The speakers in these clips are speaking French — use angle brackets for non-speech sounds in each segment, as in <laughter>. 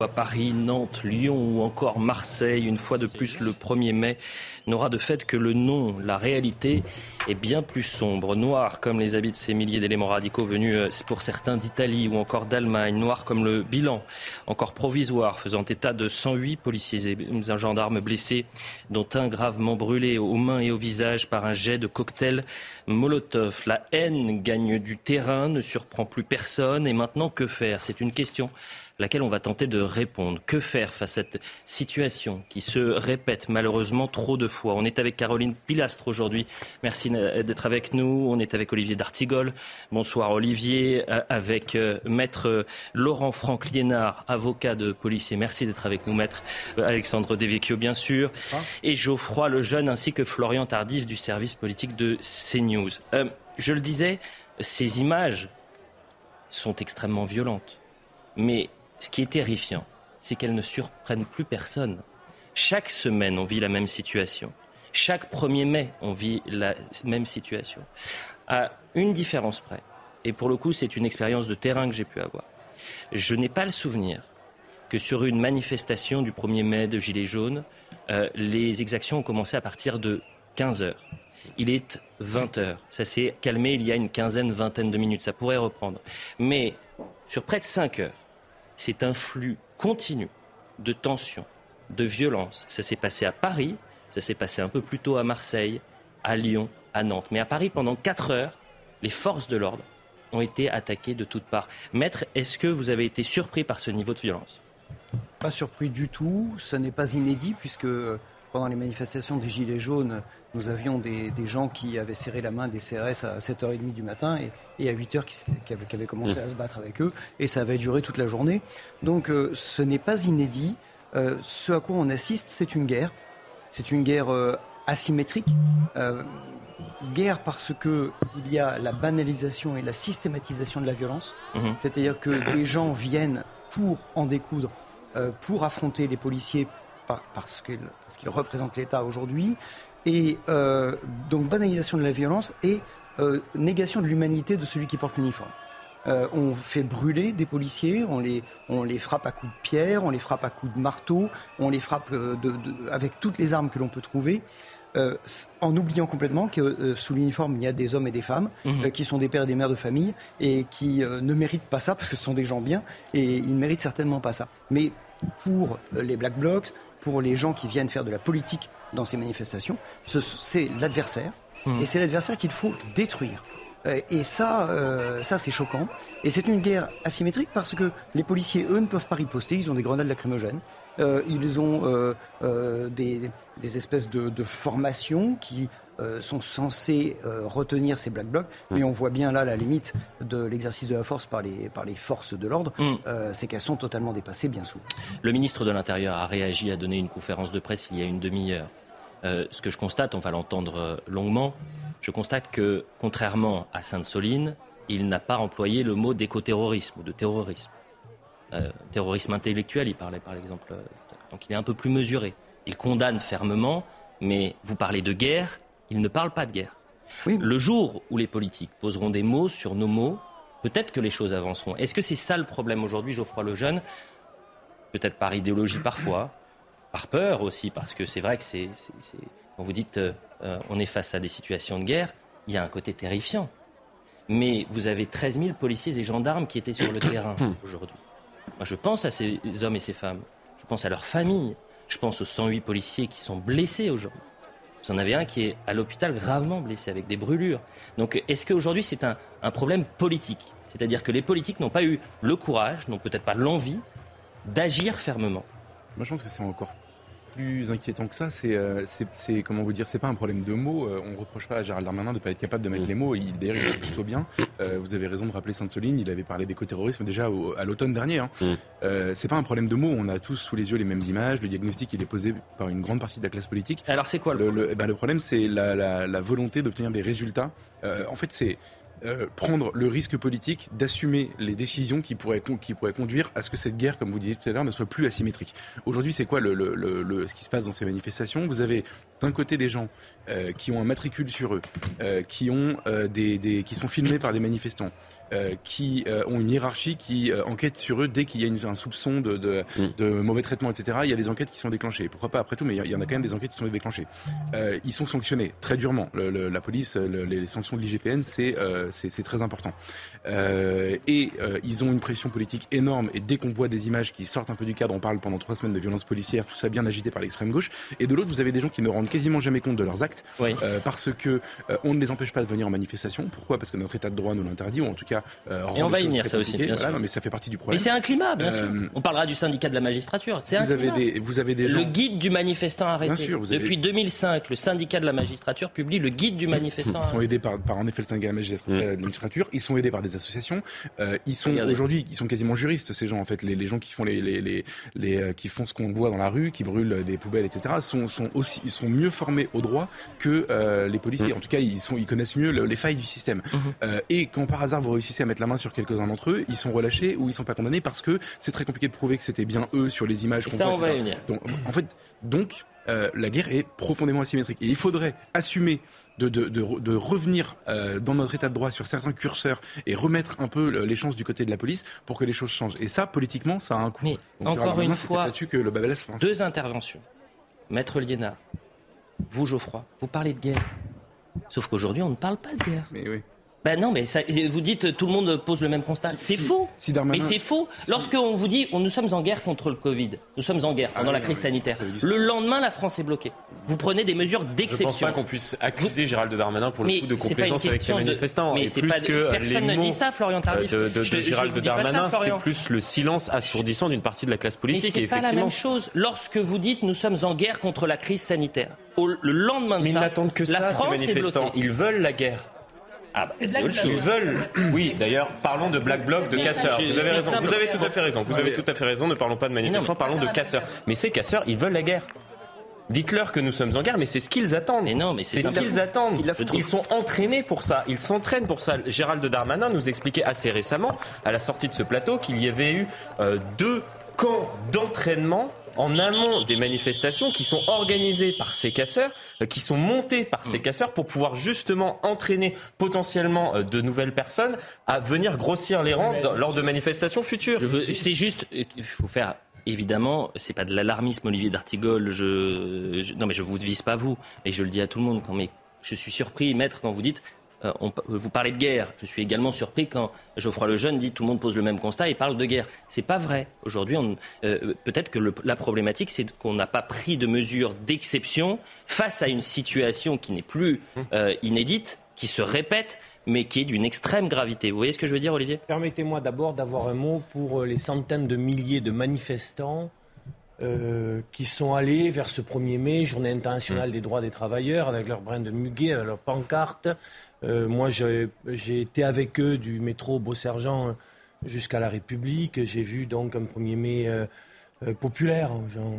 À Paris, Nantes, Lyon ou encore Marseille, une fois de plus le 1er mai n'aura de fait que le nom. La réalité est bien plus sombre, noir comme les habits de ces milliers d'éléments radicaux venus euh, pour certains d'Italie ou encore d'Allemagne, noir comme le bilan, encore provisoire, faisant état de 108 policiers et un gendarme blessés, dont un gravement brûlé aux mains et au visage par un jet de cocktail Molotov. La haine gagne du terrain, ne surprend plus personne. Et maintenant que faire? C'est une question laquelle on va tenter de répondre. Que faire face à cette situation qui se répète malheureusement trop de fois? On est avec Caroline Pilastre aujourd'hui. Merci d'être avec nous. On est avec Olivier D'Artigol. Bonsoir Olivier. Euh, avec euh, maître Laurent Franck Liénard, avocat de policier. Merci d'être avec nous, maître euh, Alexandre Devecchio, bien sûr. Et Geoffroy Lejeune ainsi que Florian Tardif du service politique de CNews. je le disais, ces images sont extrêmement violentes. Mais ce qui est terrifiant, c'est qu'elles ne surprennent plus personne. Chaque semaine, on vit la même situation. Chaque 1er mai, on vit la même situation. À une différence près, et pour le coup, c'est une expérience de terrain que j'ai pu avoir. Je n'ai pas le souvenir que sur une manifestation du 1er mai de Gilets jaunes, euh, les exactions ont commencé à partir de 15 heures. Il est 20 heures. Ça s'est calmé il y a une quinzaine, vingtaine de minutes. Ça pourrait reprendre. Mais sur près de 5 heures, c'est un flux continu de tensions, de violence. Ça s'est passé à Paris, ça s'est passé un peu plus tôt à Marseille, à Lyon, à Nantes. Mais à Paris, pendant quatre heures, les forces de l'ordre ont été attaquées de toutes parts. Maître, est-ce que vous avez été surpris par ce niveau de violence? Pas surpris du tout. Ce n'est pas inédit puisque pendant les manifestations des Gilets jaunes, nous avions des, gens qui avaient serré la main des CRS à 7h30 du matin et, à 8h qui, avaient, commencé à se battre avec eux. Et ça avait duré toute la journée. Donc euh, ce n'est pas inédit. Euh, ce à quoi on assiste, c'est une guerre. C'est une guerre euh, asymétrique. guerre parce qu'il y a la banalisation et la systématisation de la violence. Mhm. C'est-à-dire que des gens viennent pour en découdre, pour affronter les policiers parce qu'ils représentent l'État aujourd'hui. Et euh, donc banalisation de la violence et euh, négation de l'humanité de celui qui porte l'uniforme. Euh, on fait brûler des policiers, on les, on les frappe à coups de pierre, on les frappe à coups de marteau, on les frappe avec toutes les armes que l'on peut trouver. en oubliant complètement que sous l'uniforme, il y a des hommes et des femmes mmh. qui sont des pères et des mères de famille et qui ne méritent pas ça parce que ce sont des gens bien et ils ne méritent certainement pas ça. Mais pour les Black Blocs, pour les gens qui viennent faire de la politique dans ces manifestations, c'est l'adversaire. Hmm. Et c'est l'adversaire qu'il faut détruire. Euh, et ça, euh, ça c'est choquant. Et c'est une guerre asymétrique parce que les policiers, eux, ne peuvent pas riposter. Ils ont des grenades lacrymogènes. Euh, ils ont des, espèces de, de formations qui euh, sont censés euh, retenir ces black blocs, mm. mais on voit bien là la limite de l'exercice de la force par les, par les forces de l'ordre, mm. euh, c'est qu'elles sont totalement dépassées bien souvent. Le ministre de l'Intérieur a réagi, a donné une conférence de presse il y a une demi-heure. ce que je constate, on va l'entendre longuement, je constate que, contrairement à Sainte-Soline, il n'a pas employé le mot d'écoterrorisme ou de terrorisme. terrorisme intellectuel, il parlait par exemple. Donc il est un peu plus mesuré. Il condamne fermement, mais vous parlez de guerre, il ne parle pas de guerre. Le jour où les politiques poseront des mots sur nos mots, peut-être que les choses avanceront. Est-ce que c'est ça le problème aujourd'hui, Geoffroy Lejeune? Peut-être par idéologie parfois, <clears throat> par peur aussi, parce que c'est vrai que c'est, quand vous dites euh, euh, on est face à des situations de guerre, il y a un côté terrifiant. Mais vous avez 13 000 policiers et gendarmes qui étaient sur le <clears throat> terrain aujourd'hui. Moi, je pense à ces hommes et ces femmes. Je pense à leurs familles. Je pense aux 108 policiers qui sont blessés aujourd'hui. Vous en avez un qui est à l'hôpital gravement blessé avec des brûlures. Donc est-ce qu'aujourd'hui c'est un, problème politique? C'est-à-dire que les politiques n'ont pas eu le courage, n'ont peut-être pas l'envie d'agir fermement Moi je pense que c'est encore plus inquiétant que ça, c'est, euh, c'est, comment vous dire, c'est pas un problème de mots. Euh, on reproche pas à Gérald Darmanin de pas être capable de mettre mm. les mots. Il, d'ailleurs, il plutôt bien. Euh, vous avez raison de rappeler Sainte-Soline. Il avait parlé d'éco-terrorisme déjà à l'automne dernier. Hein. Mm. c'est pas un problème de mots. On a tous sous les yeux les mêmes images. Le diagnostic, il est posé par une grande partie de la classe politique. Alors, c'est quoi le, problème le, eh ben, le problème, c'est la, la, la volonté d'obtenir des résultats. en fait, c'est euh, prendre le risque politique d'assumer les décisions qui pourraient, qui pourraient conduire à ce que cette guerre, comme vous disiez tout à l'heure, ne soit plus asymétrique. Aujourd'hui, c'est quoi le, le, le, ce qui se passe dans ces manifestations? Vous avez d'un côté des gens euh, qui ont un matricule sur eux, euh, qui, ont, des, des, qui sont filmés par des manifestants, euh, qui euh, ont une hiérarchie qui euh, enquête sur eux dès qu'il y a une, un soupçon de, de, mm. de, mauvais traitement, etc. Il y a des enquêtes qui sont déclenchées. Pourquoi pas après tout, mais il y, en a quand même des enquêtes qui sont déclenchées. ils sont sanctionnés très durement. Le, le, la police, les sanctions de l'IGPN, c'est c'est très important. et ils ont une pression politique énorme. Et dès qu'on voit des images qui sortent un peu du cadre, on parle pendant trois semaines de violences policières, tout ça bien agité par l'extrême gauche. Et de l'autre, vous avez des gens qui ne rendent quasiment jamais compte de leurs actes parce que on ne les empêche pas de venir en manifestation. Pourquoi? Parce que notre État de droit nous l'interdit, ou en tout cas euh, et on va y venir, ça aussi. Bien sûr. mais ça fait partie du problème. Mais c'est un climat, bien sûr. Euh, on parlera du syndicat de la magistrature. C'est un vous avez des, vous avez des gens. Le guide du manifestant arrêté. Bien sûr, vous avez... Depuis 2005, le syndicat de la magistrature publie le guide du manifestant. Ils sont aidés par, par en effet le syndicat de la magistrature. Ils sont aidés par des associations. Euh, ils sont aujourd'hui, ils sont quasiment juristes ces gens en fait. Les, les gens qui font les, les, les, les qui font ce qu'on voit dans la rue, qui brûlent des poubelles, etc. sont, sont aussi, sont mieux formés au droit que les policiers. Mm. En tout cas, ils sont, ils connaissent mieux les failles du système. Mm-hmm. et quand par hasard vous réussissez à mettre la main sur quelques-uns d'entre eux, ils sont relâchés ou ils sont pas condamnés parce que c'est très compliqué de prouver que c'était bien eux sur les images. ça, on va y venir. Donc, en fait, donc euh, la guerre est profondément asymétrique. Et il faudrait assumer de, de, de, revenir euh, dans notre état de droit sur certains curseurs et remettre un peu les chances du côté de la police pour que les choses changent. Et ça, politiquement, ça a un coût. Mais encore une fois, que le deux interventions. Maître Liénard, vous Geoffroy, vous parlez de guerre. Sauf qu'aujourd'hui, on ne parle pas de guerre. Ben non, mais ça, vous dites tout le monde pose le même constat. c'est faux. mais c'est faux. Lorsqu'on vous dit on, nous sommes en guerre contre le Covid, nous sommes en guerre pendant ah la crise sanitaire. Le lendemain, la France est bloquée. Vous prenez des mesures d'exception. Je pense pas qu'on puisse accuser Gérald Darmanin pour le coup de complaisance avec les manifestants. Mais c'est pas que personne ne dit ça, Florian Tardif. De, de, Gérald Darmanin, c'est plus le silence assourdissant d'une partie de la classe politique. Mais c'est pas la même chose. Lorsque vous dites nous sommes en guerre contre la crise sanitaire, le lendemain de ça, ils n'attendent que ça, la France ces manifestants. Ils veulent la guerre. Ah bah, Ils veulent. Oui, d'ailleurs, parlons de Black Bloc, de casseurs. Vous avez raison. Vous avez tout à fait raison. Vous avez tout à fait raison. Ne parlons pas de manifestants, parlons de casseurs. Mais ces casseurs, ils veulent la guerre. Dites-leur que nous sommes en guerre, mais c'est ce qu'ils attendent. Mais non, mais c'est ce qu'ils attendent. Ils sont entraînés pour ça. Ils s'entraînent pour ça. Gérald Darmanin nous expliquait assez récemment, à la sortie de ce plateau, qu'il y avait eu euh, deux camps d'entraînement en amont des manifestations qui sont organisées par ces casseurs, euh, qui sont montées par ces mm. casseurs pour pouvoir justement entraîner potentiellement euh, de nouvelles personnes à venir grossir les rangs lors de manifestations futures. C'est juste, il faut faire évidemment, c'est pas de l'alarmisme, Olivier d'Artigol. Je, non, mais je vous vise pas vous, mais je le dis à tout le monde. Quand, mais je suis surpris, maître, quand vous dites euh, vous parlez de guerre. Je suis également surpris quand Geoffroy Lejeune dit tout le monde pose le même constat et parle de guerre. C'est pas vrai. Aujourd'hui, euh, peut-être que la problématique, c'est qu'on n'a pas pris de mesures d'exception face à une situation qui n'est plus euh, inédite, qui se répète mais qui est d'une extrême gravité. Vous voyez ce que je veux dire, Olivier? Permettez-moi d'abord d'avoir un mot pour les centaines de milliers de manifestants qui sont allés vers ce 1er mai, journée internationale mmh. des droits des travailleurs, avec leur brin de muguet, avec leur pancarte, euh, moi, j'ai été avec eux du métro Beau-Sergent jusqu'à la République. J'ai vu donc un 1er mai euh, euh, populaire.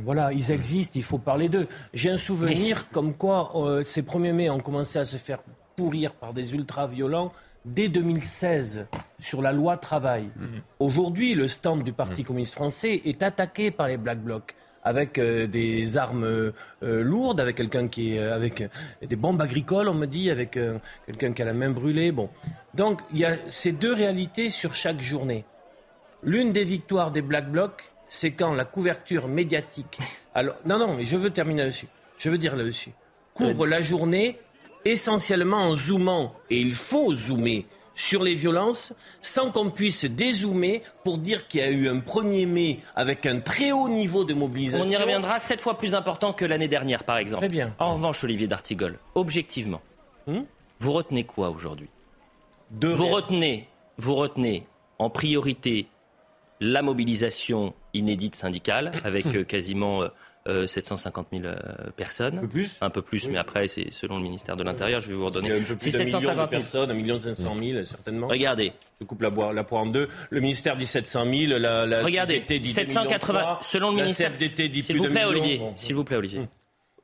voilà, ils existent, il faut parler d'eux. J'ai un souvenir comme quoi ces 1er mai ont commencé à se faire pourrir par des ultra-violents dès 2016 sur la loi travail. Mmh. Aujourd'hui, le stand du Parti mmh. communiste français est attaqué par les Black Blocs avec euh, des armes euh, lourdes, avec quelqu'un qui est avec des bombes agricoles, on me dit, avec euh, quelqu'un qui a la main brûlée. Bon, donc il y a ces deux réalités sur chaque journée. L'une des victoires des Black Blocs, c'est quand la couverture médiatique. Alors non, non, mais je veux terminer là-dessus. Je veux dire là-dessus. Couvre la journée essentiellement en zoomant, et il faut zoomer sur les violences sans qu'on puisse dézoomer pour dire qu'il y a eu un 1er mai avec un très haut niveau de mobilisation. On y reviendra sept fois plus important que l'année dernière, par exemple. Très bien. En revanche, Olivier d'Artigol, objectivement, hmm vous retenez quoi aujourd'hui? Vous retenez, vous retenez en priorité la mobilisation inédite syndicale, avec <clears throat> euh, quasiment 750 000 personnes. Un peu plus Un peu plus, mais après, c'est selon le ministère de l'Intérieur, je vais vous redonner. C'est 750 000 personnes, 1 million 500 000, certainement. Regardez. Je coupe la, la poire en deux. Le ministère dit 700 000, la, la Regardez, CGT dit 780, selon le la ministère. CFDT dit S'il plus vous de plaît. Olivier. S'il vous plaît, Olivier.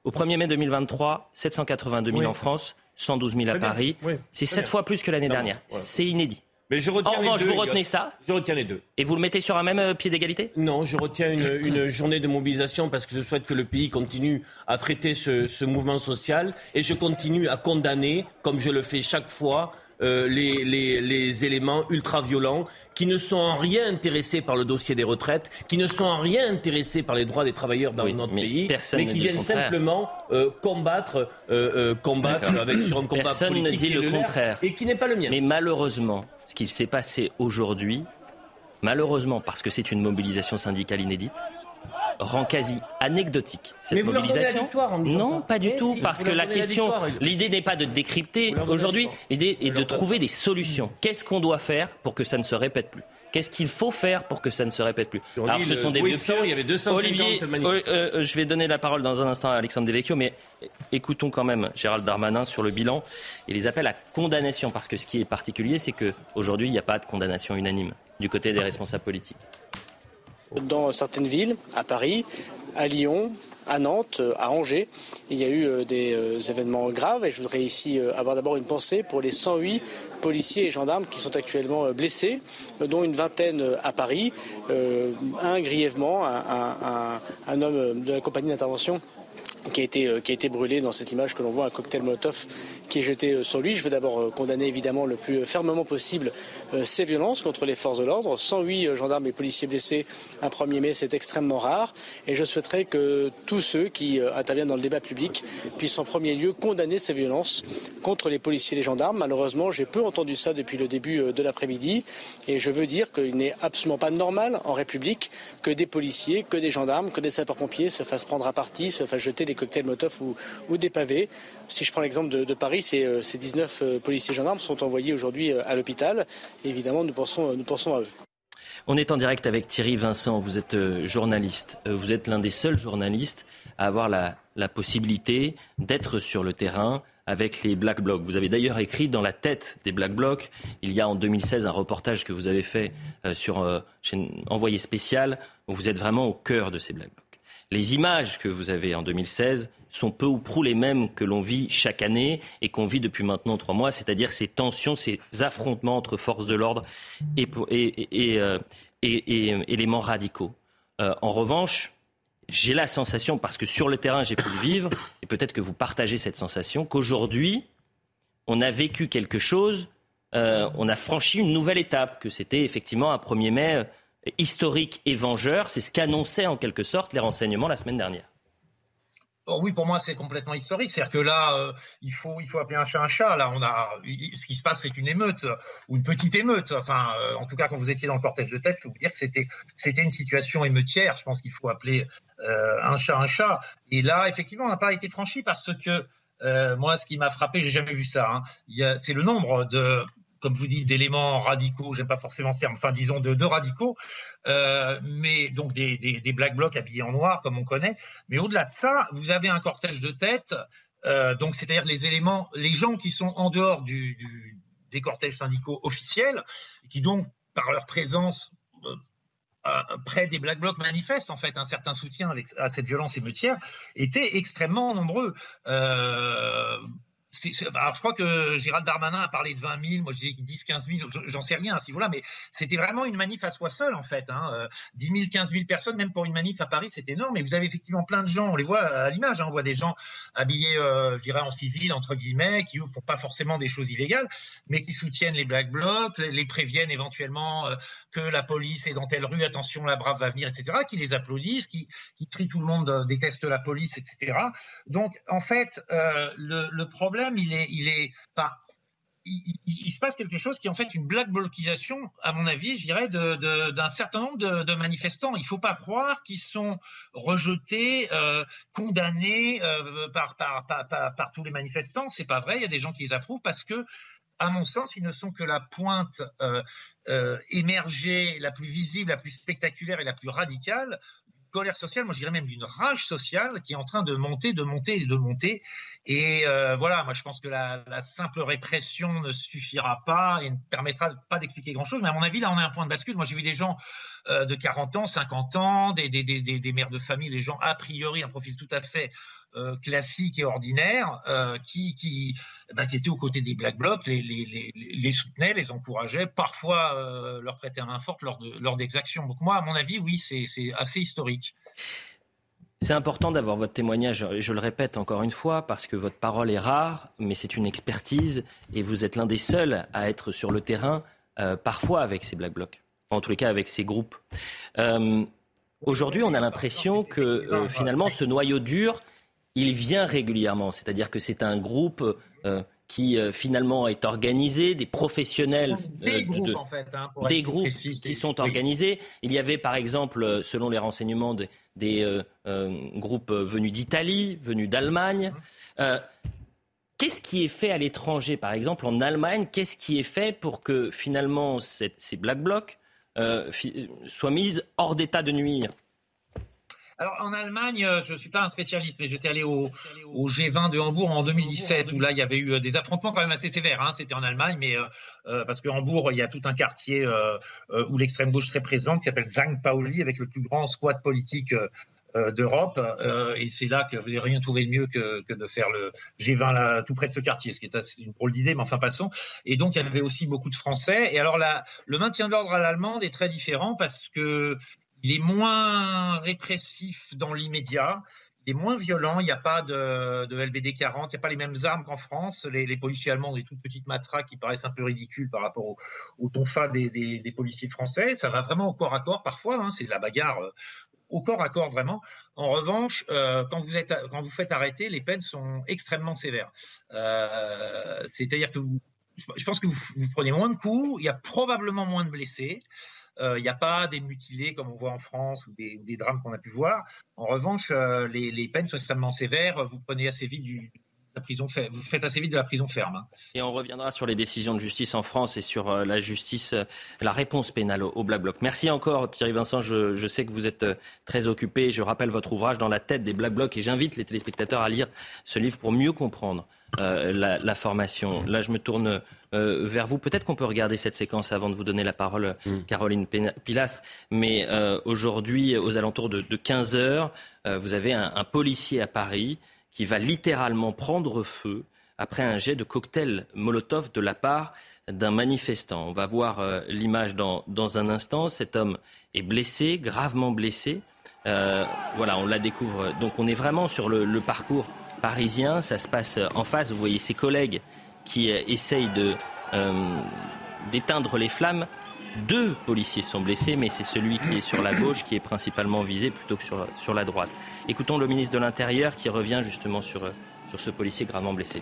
Au 1er mai 2023, 782 000 Oui. en France, 112 000 à. Paris. Oui, C'est très 7 bien. fois plus que l'année dernière. Voilà. C'est inédit. Mais je retiens En revanche, deux, vous retenez ça Je retiens les deux. et vous le mettez sur un même euh, pied d'égalité Non, je retiens une, <coughs> une journée de mobilisation parce que je souhaite que le pays continue à traiter ce, ce mouvement social et je continue à condamner, comme je le fais chaque fois, euh, les, les, les éléments ultra-violents qui ne sont en rien intéressés par le dossier des retraites, qui ne sont en rien intéressés par les droits des travailleurs dans Oui, notre mais pays, mais qui le viennent simplement euh, combattre, euh, euh, combattre avec sur un combat Personne ne dit le leur contraire. et qui n'est pas le mien. Mais malheureusement, ce qui s'est passé aujourd'hui, malheureusement parce que c'est une mobilisation syndicale inédite, rend quasi anecdotique cette Mais vous leur donnez la mobilisation. victoire en disant non, ça. pas du Mais tout, si, parce que leur la question, l'idée n'est pas de décrypter leur aujourd'hui, l'idée est de leur trouver des solutions. Qu'est-ce qu'on doit faire pour que ça ne se répète plus? Qu'est-ce qu'il faut faire pour que ça ne se répète plus? Sur Alors, ce sont des vieux pieux. il y avait 250 Olivier, euh, euh, je vais donner la parole dans un instant à Alexandre Devecchio, mais écoutons quand même Gérald Darmanin sur le bilan et les appels à condamnation, parce que ce qui est particulier, c'est qu'aujourd'hui, il n'y a pas de condamnation unanime du côté des responsables politiques. Dans certaines villes, à Paris, à Lyon, à Nantes, euh, à Angers, il y a eu euh, des euh, événements graves et je voudrais ici avoir d'abord une pensée pour les 108 policiers et gendarmes qui sont actuellement blessés, dont une vingtaine à Paris, un grièvement, un, homme de la compagnie d'intervention qui a été euh, qui a été brûlé dans cette image que l'on voit un cocktail Molotov qui est jeté euh, sur lui. Je veux d'abord euh, condamner évidemment le plus fermement possible ces violences contre les forces de l'ordre. 108 euh, gendarmes et policiers blessés un 1er mai, c'est extrêmement rare et je souhaiterais que tous ceux qui interviennent dans le débat public puissent en premier lieu condamner ces violences contre les policiers et les gendarmes. Malheureusement, j'ai peu entendu ça depuis le début de l'après-midi et je veux dire qu'il n'est absolument pas normal en République que des policiers, que des gendarmes, que des sapeurs-pompiers se fassent prendre à partie, se fassent jeter des cocktails Molotov ou, des pavés. Si je prends l'exemple de, Paris, ces, euh, ces 19 euh, policiers et gendarmes sont envoyés aujourd'hui euh, à l'hôpital. Évidemment, nous pensons, euh, nous pensons à eux. On est en direct avec Thierry Vincent, vous êtes euh, journaliste. Euh, Vous êtes l'un des seuls journalistes à avoir la, possibilité d'être sur le terrain avec les Black Blocs. Vous avez d'ailleurs écrit dans la tête des Black Blocs, il y a en 2016 un reportage que vous avez fait euh, sur euh, chez Envoyé spécial, où vous êtes vraiment au cœur de ces Black Blocs. Les images que vous avez en 2016 sont peu ou prou les mêmes que l'on vit chaque année et qu'on vit depuis maintenant trois mois, c'est-à-dire ces tensions, ces affrontements entre forces de l'ordre et, euh, éléments radicaux. Euh, en revanche, j'ai la sensation, parce que sur le terrain j'ai pu le vivre, et peut-être que vous partagez cette sensation, qu'aujourd'hui, on a vécu quelque chose, euh, on a franchi une nouvelle étape, que c'était effectivement un 1er mai historique et vengeur. C'est ce qu'annonçaient en quelque sorte les renseignements la semaine dernière. Oh oui, pour moi, c'est complètement historique. C'est-à-dire que là, euh, il, faut, appeler un chat un chat. Là, on a, ce qui se passe, c'est une émeute ou une petite émeute. Enfin, euh, en tout cas, quand vous étiez dans le cortège de tête, je peux vous dire que c'était, une situation émeutière. Je pense qu'il faut appeler euh, un chat un chat. Et là, effectivement, on n'a pas été franchi parce que moi, ce qui m'a frappé, j'ai jamais vu ça. Hein, c'est le nombre de comme vous dites, d'éléments radicaux, j'aime pas forcément ce terme, enfin disons de, radicaux, euh, mais donc des, des, black blocs habillés en noir comme on connaît. Mais au-delà de ça, vous avez un cortège de tête, euh, donc c'est-à-dire les éléments, les gens qui sont en dehors du, des cortèges syndicaux officiels, qui donc par leur présence euh, près des Black Blocs manifestent en fait un certain soutien avec, à cette violence émeutière, étaient extrêmement nombreux. Alors je crois que Gérald Darmanin a parlé de 20 000, moi je dis 10 15 000, je- j'en sais rien à ce niveau-là, mais c'était vraiment une manif à soi seul en fait. Hein. Euh, 10 000, 15 000 personnes, même pour une manif à Paris, c'est énorme. Et vous avez effectivement plein de gens, on les voit à l'image, hein, on voit des gens habillés, euh, je dirais, en civil, entre guillemets, qui ne font pas forcément des choses illégales, mais qui soutiennent les Black Blocs, les, préviennent éventuellement euh, que la police est dans telle rue, attention, la brave va venir, etc., qui les applaudissent, qui, qui tout le monde euh, déteste la police, etc. Donc, en fait, le problème, il se passe quelque chose qui est en fait une black blocisation, à mon avis, je dirais, d'un certain nombre de, manifestants. Il ne faut pas croire qu'ils sont rejetés, euh, condamnés euh, par, par, par, par, par tous les manifestants. C'est pas vrai. Il y a des gens qui les approuvent parce que, à mon sens, ils ne sont que la pointe euh, euh, émergée, la plus visible, la plus spectaculaire et la plus radicale colère sociale, moi je dirais même d'une rage sociale qui est en train de monter, de monter et de monter. Et euh, voilà, moi je pense que la, simple répression ne suffira pas et ne permettra pas d'expliquer grand-chose. Mais à mon avis, là on a un point de bascule. Moi j'ai vu des gens euh, de 40 ans, 50 ans, des, des, des, des, mères de famille, des gens a priori un profil tout à fait euh, classique et ordinaire euh, qui, qui, eh ben, qui étaient aux côtés des Black Blocs, les, les, les, soutenaient, les encourageaient, parfois euh, leur prêtaient main forte lors, de, lors d'exactions. Donc moi, à mon avis, oui, c'est, c'est assez historique. C'est important d'avoir votre témoignage, je le répète encore une fois, parce que votre parole est rare, mais c'est une expertise, et vous êtes l'un des seuls à être sur le terrain, parfois avec ces Black Blocs, en tous les cas avec ces groupes. Aujourd'hui, on a l'impression que finalement, ce noyau dur, il vient régulièrement. C'est-à-dire que c'est un groupe euh, qui euh, finalement est organisé, des professionnels, des euh, groupes, en fait, hein, des groupes qui sont organisés. Il y avait par exemple, selon les renseignements, des, groupes venus d'Italie, venus d'Allemagne. Mhm. Qu'est-ce qui est fait à l'étranger, par exemple en Allemagne Qu'est-ce qui est fait pour que finalement ces black blocs soient mises hors d'état de nuire? Alors en Allemagne, euh, je ne suis pas un spécialiste, mais j'étais allé au, G20 de Hambourg en 2017, où là il y avait eu euh, des affrontements quand même assez sévères. Hein. C'était en Allemagne, mais euh, parce que Hambourg, il y a tout un quartier où l'extrême gauche très présente, qui s'appelle St. Pauli, avec le plus grand squat politique d'Europe. et c'est là que vous n'avez rien trouvé de mieux que, de faire le G20 là, tout près de ce quartier, ce qui est assez, une drôle d'idée, mais enfin passons. Et donc il y avait aussi beaucoup de Français. Et alors le maintien de l'ordre à l'allemande est très différent parce que il est moins répressif dans l'immédiat. Il est moins violent, il n'y a pas de, LBD 40, il n'y a pas les mêmes armes qu'en France. Les, policiers allemands ont des toutes petites matraques qui paraissent un peu ridicules par rapport au, au tonfa des, policiers français. Ça va vraiment au corps à corps parfois, hein. c'est de la bagarre euh, au corps à corps vraiment. En revanche, euh, quand, vous êtes, quand vous faites arrêter, les peines sont extrêmement sévères. Euh, c'est-à-dire que je pense que vous, vous, prenez moins de coups, il y a probablement moins de blessés. Il euh, n'y a pas des mutilés comme on voit en France ou des, drames qu'on a pu voir. En revanche, euh, les, peines sont extrêmement sévères. Vous prenez assez vite du, la prison vous faites assez vite de la prison ferme. Hein. Et on reviendra sur les décisions de justice en France et sur euh, la justice, la réponse pénale au, Black Bloc. Merci encore Thierry Vincent, je, sais que vous êtes très occupé. Je rappelle votre ouvrage dans la tête des Black Blocs et j'invite les téléspectateurs à lire ce livre pour mieux comprendre la, formation. Là, je me tourne euh, vers vous. Peut-être qu'on peut regarder cette séquence avant de vous donner la parole, mm. Caroline Pilastre. Mais euh, aujourd'hui, aux alentours de, 15 heures, euh, vous avez un, policier à Paris qui va littéralement prendre feu après un jet de cocktail Molotov de la part d'un manifestant. On va voir l'image dans, un instant. Cet homme est blessé, gravement blessé. voilà, on la découvre. Donc on est vraiment sur le, le, parcours parisien. Ça se passe en face. Vous voyez ses collègues qui essaye euh, d'éteindre les flammes. Deux policiers sont blessés, mais c'est celui qui est sur la gauche qui est principalement visé plutôt que sur, la droite. Écoutons le ministre de l'Intérieur qui revient justement sur ce policier gravement blessé.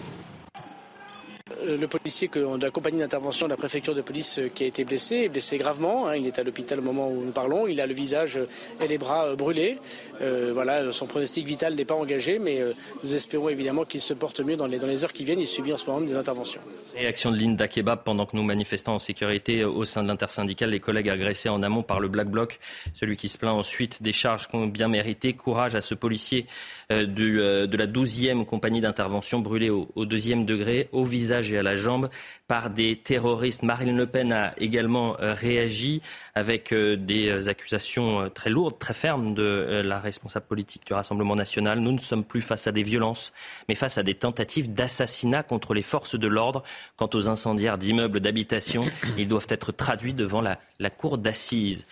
Euh, le policier de la compagnie d'intervention de la préfecture de police euh, qui a été blessé, blessé gravement. Hein. il est à l'hôpital au moment où nous parlons. Il a le visage et les bras euh, brûlés. voilà, son pronostic vital n'est pas engagé, mais nous espérons évidemment qu'il se porte mieux dans les, heures qui viennent. Il subit en ce moment des interventions. Réaction de Linda Kebab pendant que nous manifestons en sécurité au sein de l'intersyndicale, les collègues agressés en amont par le Black Bloc, celui qui se plaint ensuite des charges bien méritées. Courage à ce policier de la 12e compagnie d'intervention brûlé au, au deuxième degré, au visage à la jambe par des terroristes. Marine Le Pen a également euh, réagi avec euh, des euh, accusations très lourdes, très fermes de la responsable politique du Rassemblement national. Nous ne sommes plus face à des violences, mais face à des tentatives d'assassinat contre les forces de l'ordre. Quant aux incendiaires d'immeubles d'habitation, <coughs> ils doivent être traduits devant la, cour d'assises.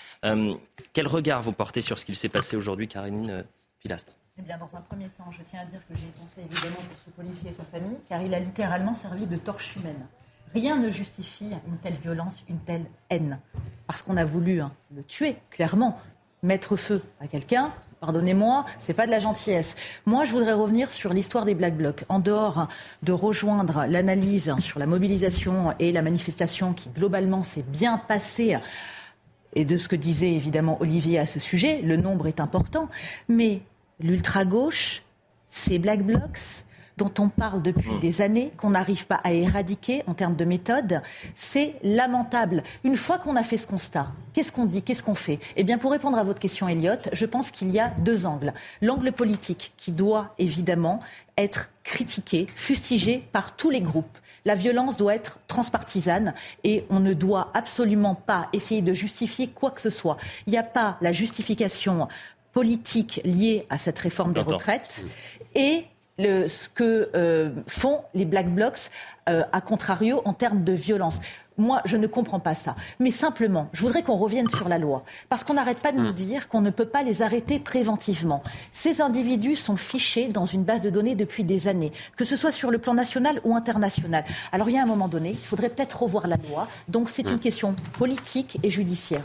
quel regard vous portez sur ce qu'il s'est passé aujourd'hui, Karine Pilastre? Eh bien, dans un premier temps, je tiens à dire que j'ai pensé évidemment pour ce policier et sa famille, car il a littéralement servi de torche humaine. Rien ne justifie une telle violence, une telle haine. Parce qu'on a voulu hein, le tuer, clairement. Mettre feu à quelqu'un, pardonnez-moi, c'est pas de la gentillesse. Moi, je voudrais revenir sur l'histoire des Black Blocs. En dehors de rejoindre l'analyse sur la mobilisation et la manifestation qui, globalement, s'est bien passée, et de ce que disait évidemment Olivier à ce sujet, le nombre est important. Mais l'ultra-gauche, ces black blocs, dont on parle depuis mmh. des années, qu'on n'arrive pas à éradiquer en termes de méthode, c'est lamentable. Une fois qu'on a fait ce constat, qu'est-ce qu'on dit, qu'est-ce qu'on fait? Eh bien, pour répondre à votre question, Elliot, je pense qu'il y a deux angles. L'angle politique qui doit évidemment être critiqué, fustigé par tous les groupes. La violence doit être transpartisane et on ne doit absolument pas essayer de justifier quoi que ce soit. Il n'y a pas la justification politique liée à cette réforme des retraites et ce que euh, font les Black Blocs, euh, à contrario, en termes de violence. Moi, je ne comprends pas ça. Mais simplement, je voudrais qu'on revienne sur la loi. Parce qu'on n'arrête pas de nous hmm. dire qu'on ne peut pas les arrêter préventivement. Ces individus sont fichés dans une base de données depuis des années, que ce soit sur le plan national ou international. Alors, il y a un moment donné, il faudrait peut-être revoir la loi. Donc, c'est une hmm. question politique et judiciaire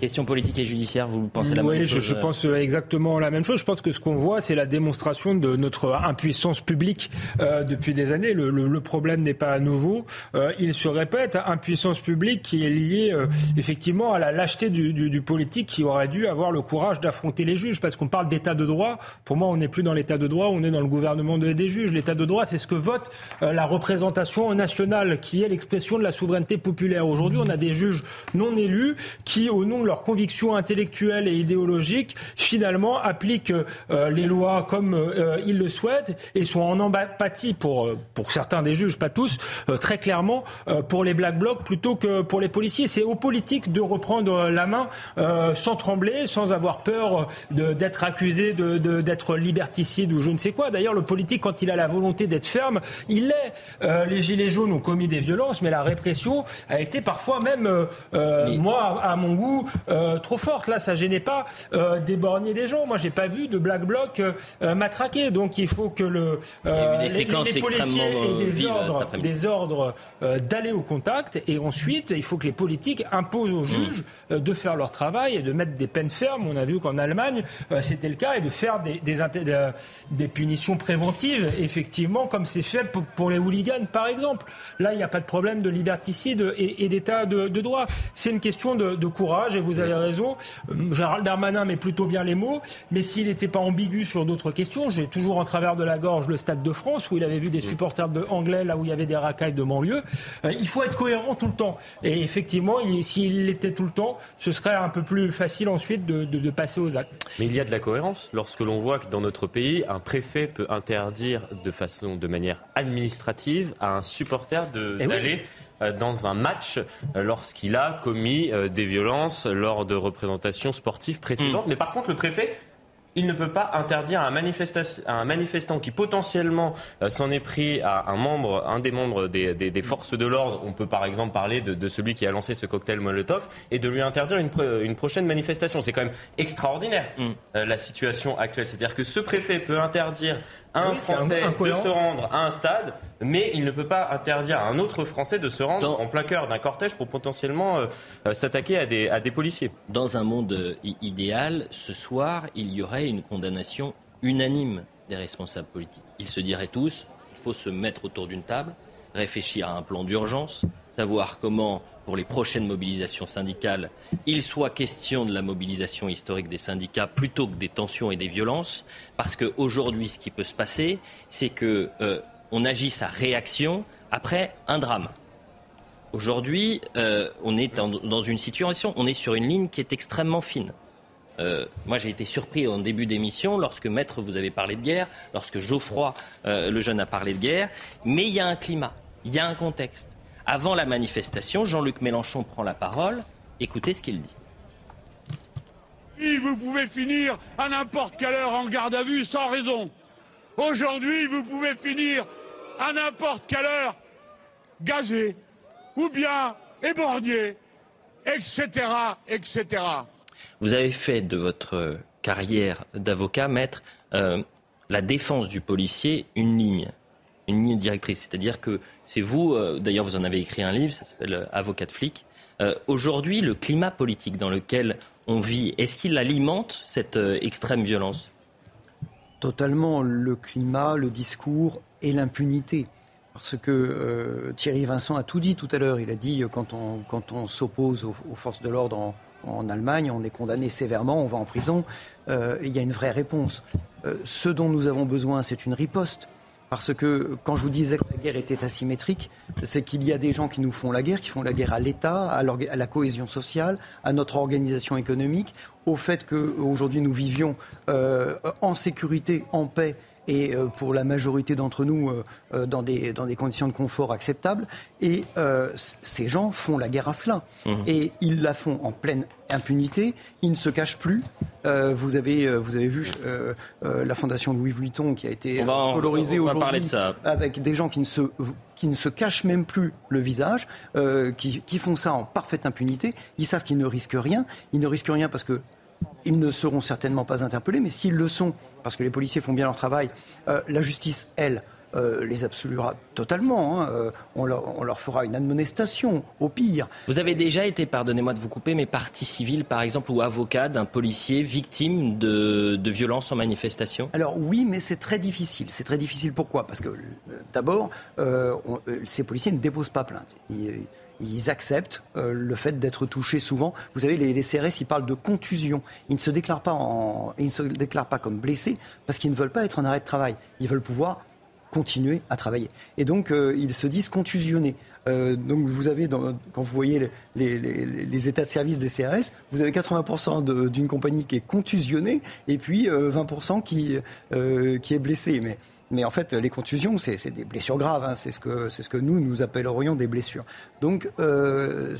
Question politique et judiciaire, vous pensez la même chose Oui, je, euh pense exactement la même chose. Je pense que ce qu'on voit, c'est la démonstration de notre impuissance publique euh, depuis des années. Le, le, problème n'est pas nouveau. Euh, il se répète impuissance publique qui est liée euh, effectivement à la lâcheté du, du, du, politique qui aurait dû avoir le courage d'affronter les juges. Parce qu'on parle d'état de droit. Pour moi, on n'est plus dans l'état de droit, on est dans le gouvernement des juges. L'état de droit, c'est ce que vote la représentation nationale, qui est l'expression de la souveraineté populaire. Aujourd'hui, on a des juges non élus qui, au nom de leurs convictions intellectuelles et idéologiques, finalement appliquent euh, les lois comme ils le souhaitent et sont en empathie pour, pour certains des juges, pas tous, très clairement pour les Black Blocs plutôt que pour les policiers. C'est aux politiques de reprendre la main euh, sans trembler, sans avoir peur d'être accusé d'être de, d'être liberticide ou je ne sais quoi. D'ailleurs, le politique, quand il a la volonté d'être ferme, il l'est. Euh, les Gilets jaunes ont commis des violences, mais la répression a été parfois même, euh, moi, à mon goût, trop forte. Là, ça gênait pas d'éborgner des gens. Moi, j'ai pas vu de Black Bloc matraquer. Donc, il faut que le, des séquences les, policiers aient des ordres, des ordres d'aller au contact et ensuite, il faut que les politiques imposent aux juges euh, de faire leur travail et de mettre des peines fermes. On a vu qu'en Allemagne, euh, c'était le cas, et de faire des, des, des punitions préventives, effectivement, comme c'est fait pour, les hooligans, par exemple. Là, il n'y a pas de problème de liberticide et, d'état de, droit. C'est une question de, courage, et vous avez raison. Euh, Gérald Darmanin met plutôt bien les mots, mais s'il n'était pas ambigu sur d'autres questions, j'ai toujours en travers de la gorge le Stade de France, où il avait vu des supporters de anglais, là où il y avait des racailles de banlieue. il faut être cohérent tout le temps. Et effectivement, s'il l'était tout le temps, ce serait un peu plus facile ensuite de, passer aux actes. Mais il y a de la cohérence lorsque l'on voit que dans notre pays, un préfet peut interdire de façon, de manière administrative à un supporter eh d'aller euh, dans un match euh, lorsqu'il a commis euh, des violences lors de représentations sportives précédentes. Mm. Mais par contre, le préfet il ne peut pas interdire à un, manifestant qui potentiellement euh, s'en est pris à un membre, un des membres des, forces de l'ordre. On peut par exemple parler de, celui qui a lancé ce cocktail Molotov et de lui interdire une, prochaine manifestation. C'est quand même extraordinaire mm. euh, la situation actuelle. C'est-à-dire que ce préfet peut interdire un Français de se rendre à un stade, mais il ne peut pas interdire à un autre Français de se rendre en plein cœur d'un cortège pour potentiellement euh, euh, s'attaquer à des, à des policiers. Dans un monde euh, idéal, ce soir, il y aurait une condamnation unanime des responsables politiques. Ils se diraient tous, il faut se mettre autour d'une table, réfléchir à un plan d'urgence, savoir comment pour les prochaines mobilisations syndicales, il soit question de la mobilisation historique des syndicats plutôt que des tensions et des violences, parce qu'aujourd'hui, ce qui peut se passer, c'est qu'on euh, agisse à réaction après un drame. Aujourd'hui, euh, on est dans une situation, on est sur une ligne qui est extrêmement fine. Euh, moi, j'ai été surpris en début d'émission lorsque Maître vous avez parlé de guerre, lorsque Geoffroy, le jeune, a parlé de guerre. Mais il y a un climat, il y a un contexte. Avant la manifestation, Jean-Luc Mélenchon prend la parole. Écoutez ce qu'il dit. Vous pouvez finir à n'importe quelle heure en garde à vue sans raison. Aujourd'hui, vous pouvez finir à n'importe quelle heure gazé ou bien éborgné, etc., etc. Vous avez fait de votre carrière d'avocat, maître, euh, la défense du policier une ligne, une ligne directrice. C'est-à-dire que c'est vous, euh, d'ailleurs vous en avez écrit un livre, ça s'appelle euh, Avocat de flic. Euh, aujourd'hui, le climat politique dans lequel on vit, est-ce qu'il alimente cette extrême violence? Totalement. Le climat, le discours et l'impunité. Parce que Thierry Vincent a tout dit tout à l'heure. Il a dit quand on, quand on s'oppose aux, forces de l'ordre en, en, Allemagne, on est condamné sévèrement, on va en prison. il y a une vraie réponse. ce dont nous avons besoin, c'est une riposte. Parce que quand je vous disais que la guerre était asymétrique, c'est qu'il y a des gens qui nous font la guerre, qui font la guerre à l'État, à, la cohésion sociale, à notre organisation économique, au fait qu'aujourd'hui nous vivions euh, en sécurité, en paix et euh, pour la majorité d'entre nous euh, euh, dans, des, dans des conditions de confort acceptables. Et ces gens font la guerre à cela. Mmh. Et ils la font en pleine impunité. Ils ne se cachent plus. vous, avez, vous avez vu la fondation Louis Vuitton qui a été colorisée aujourd'hui avec des gens qui ne se qui ne se cachent même plus le visage, qui, qui, font ça en parfaite impunité. Ils savent qu'ils ne risquent rien. Ils ne risquent rien parce que ils ne seront certainement pas interpellés, mais s'ils le sont, parce que les policiers font bien leur travail, euh, la justice, elle, euh, les absoluera totalement. Hein. Euh, on, leur, fera une admonestation, au pire. Vous avez déjà été, pardonnez-moi de vous couper, mais partie civile, par exemple, ou avocat d'un policier victime de, de violences en manifestation? Alors oui, mais c'est très difficile. C'est très difficile. Pourquoi? Parce que d'abord, ces policiers ne déposent pas plainte ils acceptent euh, le fait d'être touchés souvent. Vous savez, les, CRS, ils parlent de contusion. Ils ne se déclarent pas, en, ils ne se déclarent pas comme blessés parce qu'ils ne veulent pas être en arrêt de travail. Ils veulent pouvoir continuer à travailler. Et donc, euh, ils se disent contusionnés. Euh, donc, vous avez, quand vous voyez les, les, états de service des CRS, vous avez 80% d'une compagnie qui est contusionnée et puis 20% qui, qui est blessée. Mais mais en fait, les contusions, c'est des blessures graves. Hein. C'est ce, que, ce que nous, nous appellerions des blessures. Donc, euh,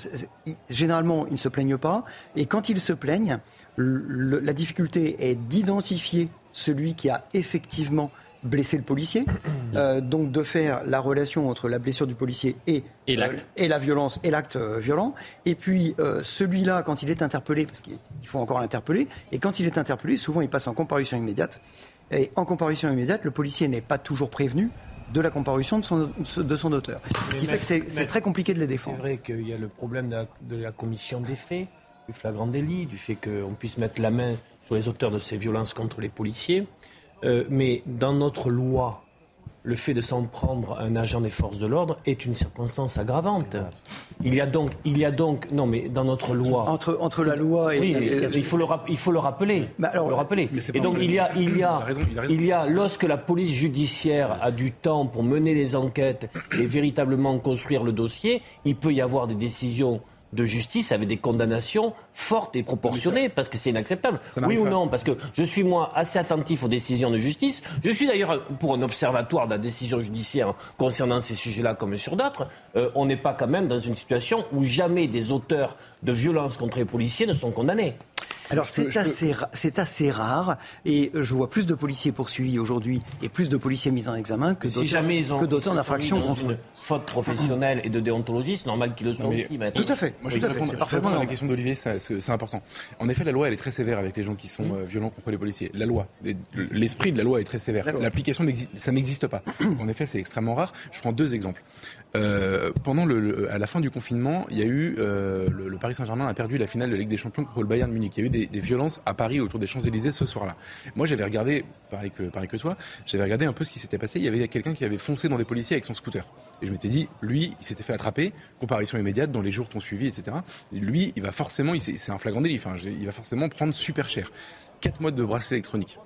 généralement, ils ne se plaignent pas. Et quand ils se plaignent, la difficulté est d'identifier celui qui a effectivement blessé le policier, <coughs> euh, donc de faire la relation entre la blessure du policier et, et, euh, et la violence et l'acte violent. Et puis celui-là, quand il est interpellé, parce qu'il faut encore l'interpeller, et quand il est interpellé, souvent il passe en comparution immédiate. Et en comparution immédiate, le policier n'est pas toujours prévenu de la comparution de son, de son auteur. Ce qui fait que c'est très compliqué de les défendre. C'est vrai qu'il y a le problème de la, commission des faits, du flagrant délit, du fait qu'on puisse mettre la main sur les auteurs de ces violences contre les policiers. Euh, mais dans notre loi, le fait de s'en prendre à un agent des forces de l'ordre est une circonstance aggravante. Il y a donc, il y a donc, non mais dans notre loi. Entre, entre la loi et. il, faut le, il faut le rappeler. Bah alors, le rappeler. et donc il y a, il y a, il y a, lorsque la police judiciaire a du temps pour mener les enquêtes et véritablement construire le dossier, il peut y avoir des décisions de justice avec des condamnations fortes et proportionnées, parce que c'est inacceptable. Oui ou non Parce que je suis, moi, assez attentif aux décisions de justice. Je suis d'ailleurs pour un observatoire de la décision judiciaire concernant ces sujets-là comme sur d'autres. Euh, on n'est pas quand même dans une situation où jamais des auteurs de violences contre les policiers ne sont condamnés. Alors c'est assez, c'est assez rare et je vois plus de policiers poursuivis aujourd'hui et plus de policiers mis en examen que d'autres si d'auteurs d'infractions contre eux. Faute professionnelle et de déontologie, c'est normal qu'ils le soient aussi. Tout à fait. Moi, je tout à fait. parfaitement la question d'Olivier, c'est important. En effet, la loi elle est très sévère avec les gens qui sont mmh. euh, violents contre les policiers. La loi, l'esprit de la loi est très sévère. L'application ça n'existe pas. En effet, c'est extrêmement rare. Je prends deux exemples. Euh, pendant le, à la fin du confinement, il y a eu euh, le, Paris Saint-Germain a perdu la finale de la Ligue des Champions contre le Bayern Munich. Il y a eu des, des violences à Paris autour des Champs-Élysées ce soir-là. Moi, j'avais regardé, pareil que, pareil que toi, j'avais regardé un peu ce qui s'était passé. Il y avait quelqu'un qui avait foncé dans des policiers avec son scooter. Et je m'étais dit, lui, il s'était fait attraper, comparaison immédiate dans les jours qui ont suivi, etc. lui, il va forcément, c'est un flagrant délit. Enfin, il va forcément prendre super cher. Quatre mois de bracelet électronique.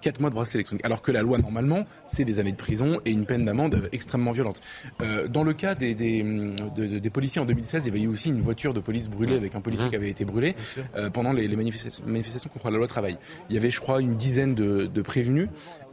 4 mois de bracelet électronique. Alors que la loi, normalement, c'est des années de prison et une peine d'amende extrêmement violente. Euh, dans le cas des, des, des, policiers en 2016, il y avait eu aussi une voiture de police brûlée avec un policier mmh. qui avait été brûlé euh, pendant les, les manifestations, manifestations, contre la loi travail. Il y avait, je crois, une dizaine de, de prévenus.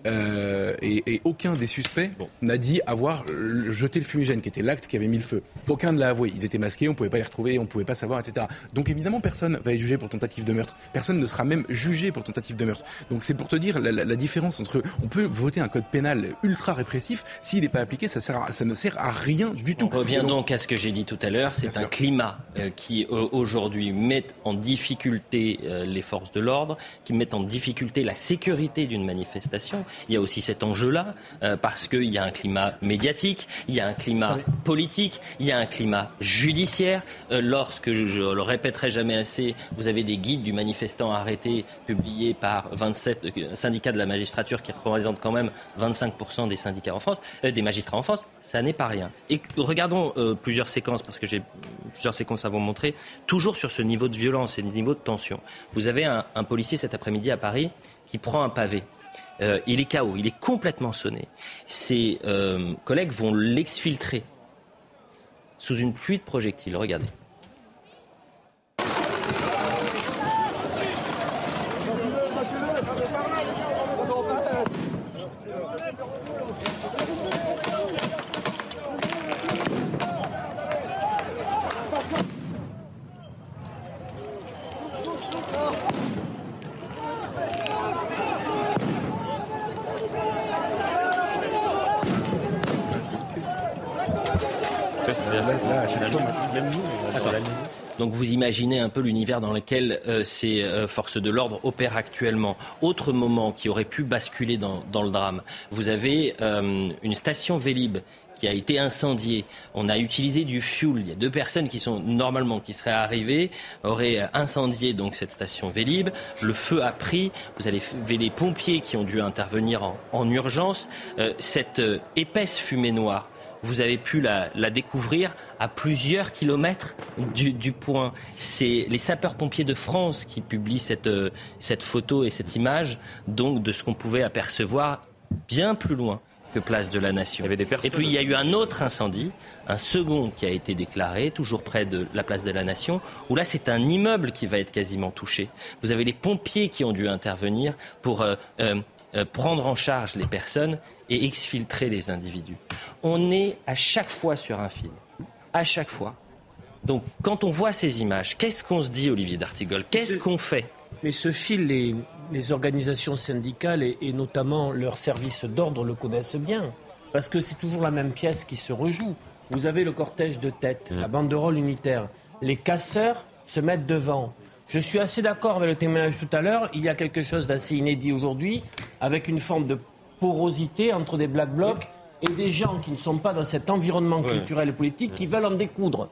Euh, et, aucun des suspects n'a dit avoir jeté le fumigène, qui était l'acte qui avait mis le feu. Aucun ne l'a avoué. Ils étaient masqués, on ne pouvait pas les retrouver, on ne pouvait pas savoir, etc. Donc évidemment, personne va être jugé pour tentative de meurtre. Personne ne sera même jugé pour tentative de meurtre. Donc c'est pour te dire la, différence entre on peut voter un code pénal ultra répressif, s'il n'est pas appliqué, ça, sert ça ne sert à rien du tout. On revient donc, à ce que j'ai dit tout à l'heure, c'est un climat euh, qui euh, aujourd'hui met en difficulté les forces de l'ordre, qui met en difficulté la sécurité d'une manifestation il y a aussi cet enjeu-là, euh, parce qu'il y a un climat médiatique, il y a un climat politique, il y a un climat judiciaire. Euh, lorsque, je, ne le répéterai jamais assez, vous avez des guides du manifestant arrêté publiés par 27 euh, syndicats de la magistrature qui représentent quand même 25% des syndicats en France, des magistrats en France, ça n'est pas rien. Et regardons plusieurs séquences, parce que j'ai plusieurs séquences à vous montrer, toujours sur ce niveau de violence et de niveau de tension. Vous avez un policier cet après-midi à Paris qui prend un pavé Euh, il est KO, il est complètement sonné. Ses euh, collègues vont l'exfiltrer sous une pluie de projectiles. Regardez. Donc vous imaginez un peu l'univers dans lequel euh, ces euh, forces de l'ordre opèrent actuellement. Autre moment qui aurait pu basculer dans, le drame, vous avez euh, une station Vélib qui a été incendiée. On a utilisé du fuel. Il y a deux personnes qui sont normalement qui seraient arrivées auraient incendié donc cette station Vélib. Le feu a pris. Vous avez les pompiers qui ont dû intervenir en, urgence. cette épaisse fumée noire vous avez pu la, découvrir à plusieurs kilomètres du, point. C'est les sapeurs-pompiers de France qui publient cette, euh, cette photo et cette image, donc de ce qu'on pouvait apercevoir bien plus loin que place de la Nation. et puis il y a eu un autre incendie, un second qui a été déclaré, toujours près de la place de la Nation, où là c'est un immeuble qui va être quasiment touché. Vous avez les pompiers qui ont dû intervenir pour euh, euh, prendre en charge les personnes et exfiltrer les individus. On est à chaque fois sur un fil. À chaque fois. Donc, quand on voit ces images, qu'est-ce qu'on se dit, Olivier D'Artigol? Qu'est-ce qu'on fait? Mais ce fil, les, organisations syndicales et, et notamment leurs services d'ordre le connaissent bien. Parce que c'est toujours la même pièce qui se rejoue. Vous avez le cortège de tête, mmh. la banderole unitaire. Les casseurs se mettent devant. Je suis assez d'accord avec le témoignage tout à l'heure. Il y a quelque chose d'assez inédit aujourd'hui, avec une forme de porosité entre des black blocs et des gens qui ne sont pas dans cet environnement culturel et politique qui veulent en découdre.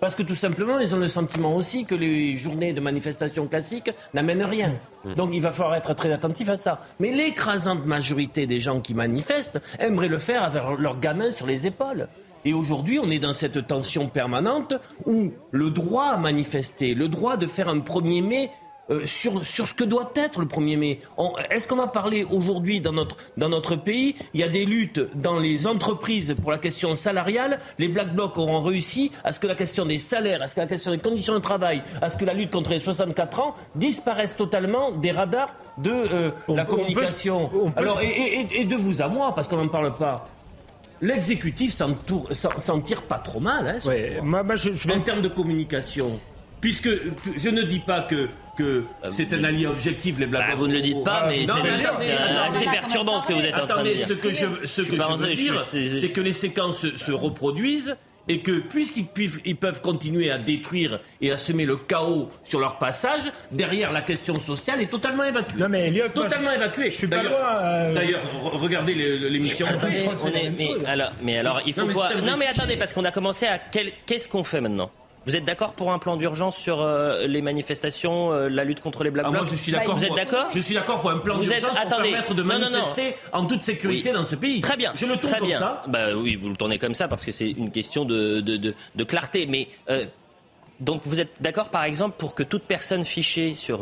Parce que tout simplement, ils ont le sentiment aussi que les journées de manifestation classiques n'amènent rien. Donc il va falloir être très attentif à ça. Mais l'écrasante majorité des gens qui manifestent aimeraient le faire avec leurs gamins sur les épaules. Et aujourd'hui, on est dans cette tension permanente où le droit à manifester, le droit de faire un 1er mai euh, sur, sur ce que doit être le 1er mai. Est-ce qu'on va parler aujourd'hui dans notre, dans notre pays? Il y a des luttes dans les entreprises pour la question salariale. Les Black Blocs auront réussi à ce que la question des salaires, à ce que la question des conditions de travail, à ce que la lutte contre les 64 ans disparaisse totalement des radars de euh, la communication. Alors, et, de vous à moi, parce qu'on n'en parle pas. L'exécutif s'en tire pas trop mal, hein, en termes de communication. Puisque je ne dis pas que que c'est un allié objectif, les Black bah, Vous ne le dites pas, mais c'est assez perturbant ce que vous êtes en train de dire. Ce que je, ce que je veux dire, c'est que les séquences se reproduisent et que puisqu'ils ils peuvent continuer à détruire et à semer le chaos sur leur passage, derrière la question sociale est totalement évacuée. Non mais totalement évacuée. Je suis euh, D'ailleurs, regardez l'émission. mais, alors, mais alors, il faut quoi Non mais attendez, parce qu'on a commencé à qu'est-ce qu'on fait maintenant? Vous êtes d'accord pour un plan d'urgence sur euh, les manifestations, euh, la lutte contre les Black ah, Blocs Moi, je suis d'accord. Vous êtes d'accord Je suis d'accord pour un plan d'urgence pour permettre de manifester en toute sécurité dans ce pays. Très bien. Je le tourne Très comme bien. ça. Bah oui, vous le tournez comme ça parce que c'est une question de, de, de, de clarté. Mais euh, donc vous êtes d'accord, par exemple, pour que toute personne fichée sur,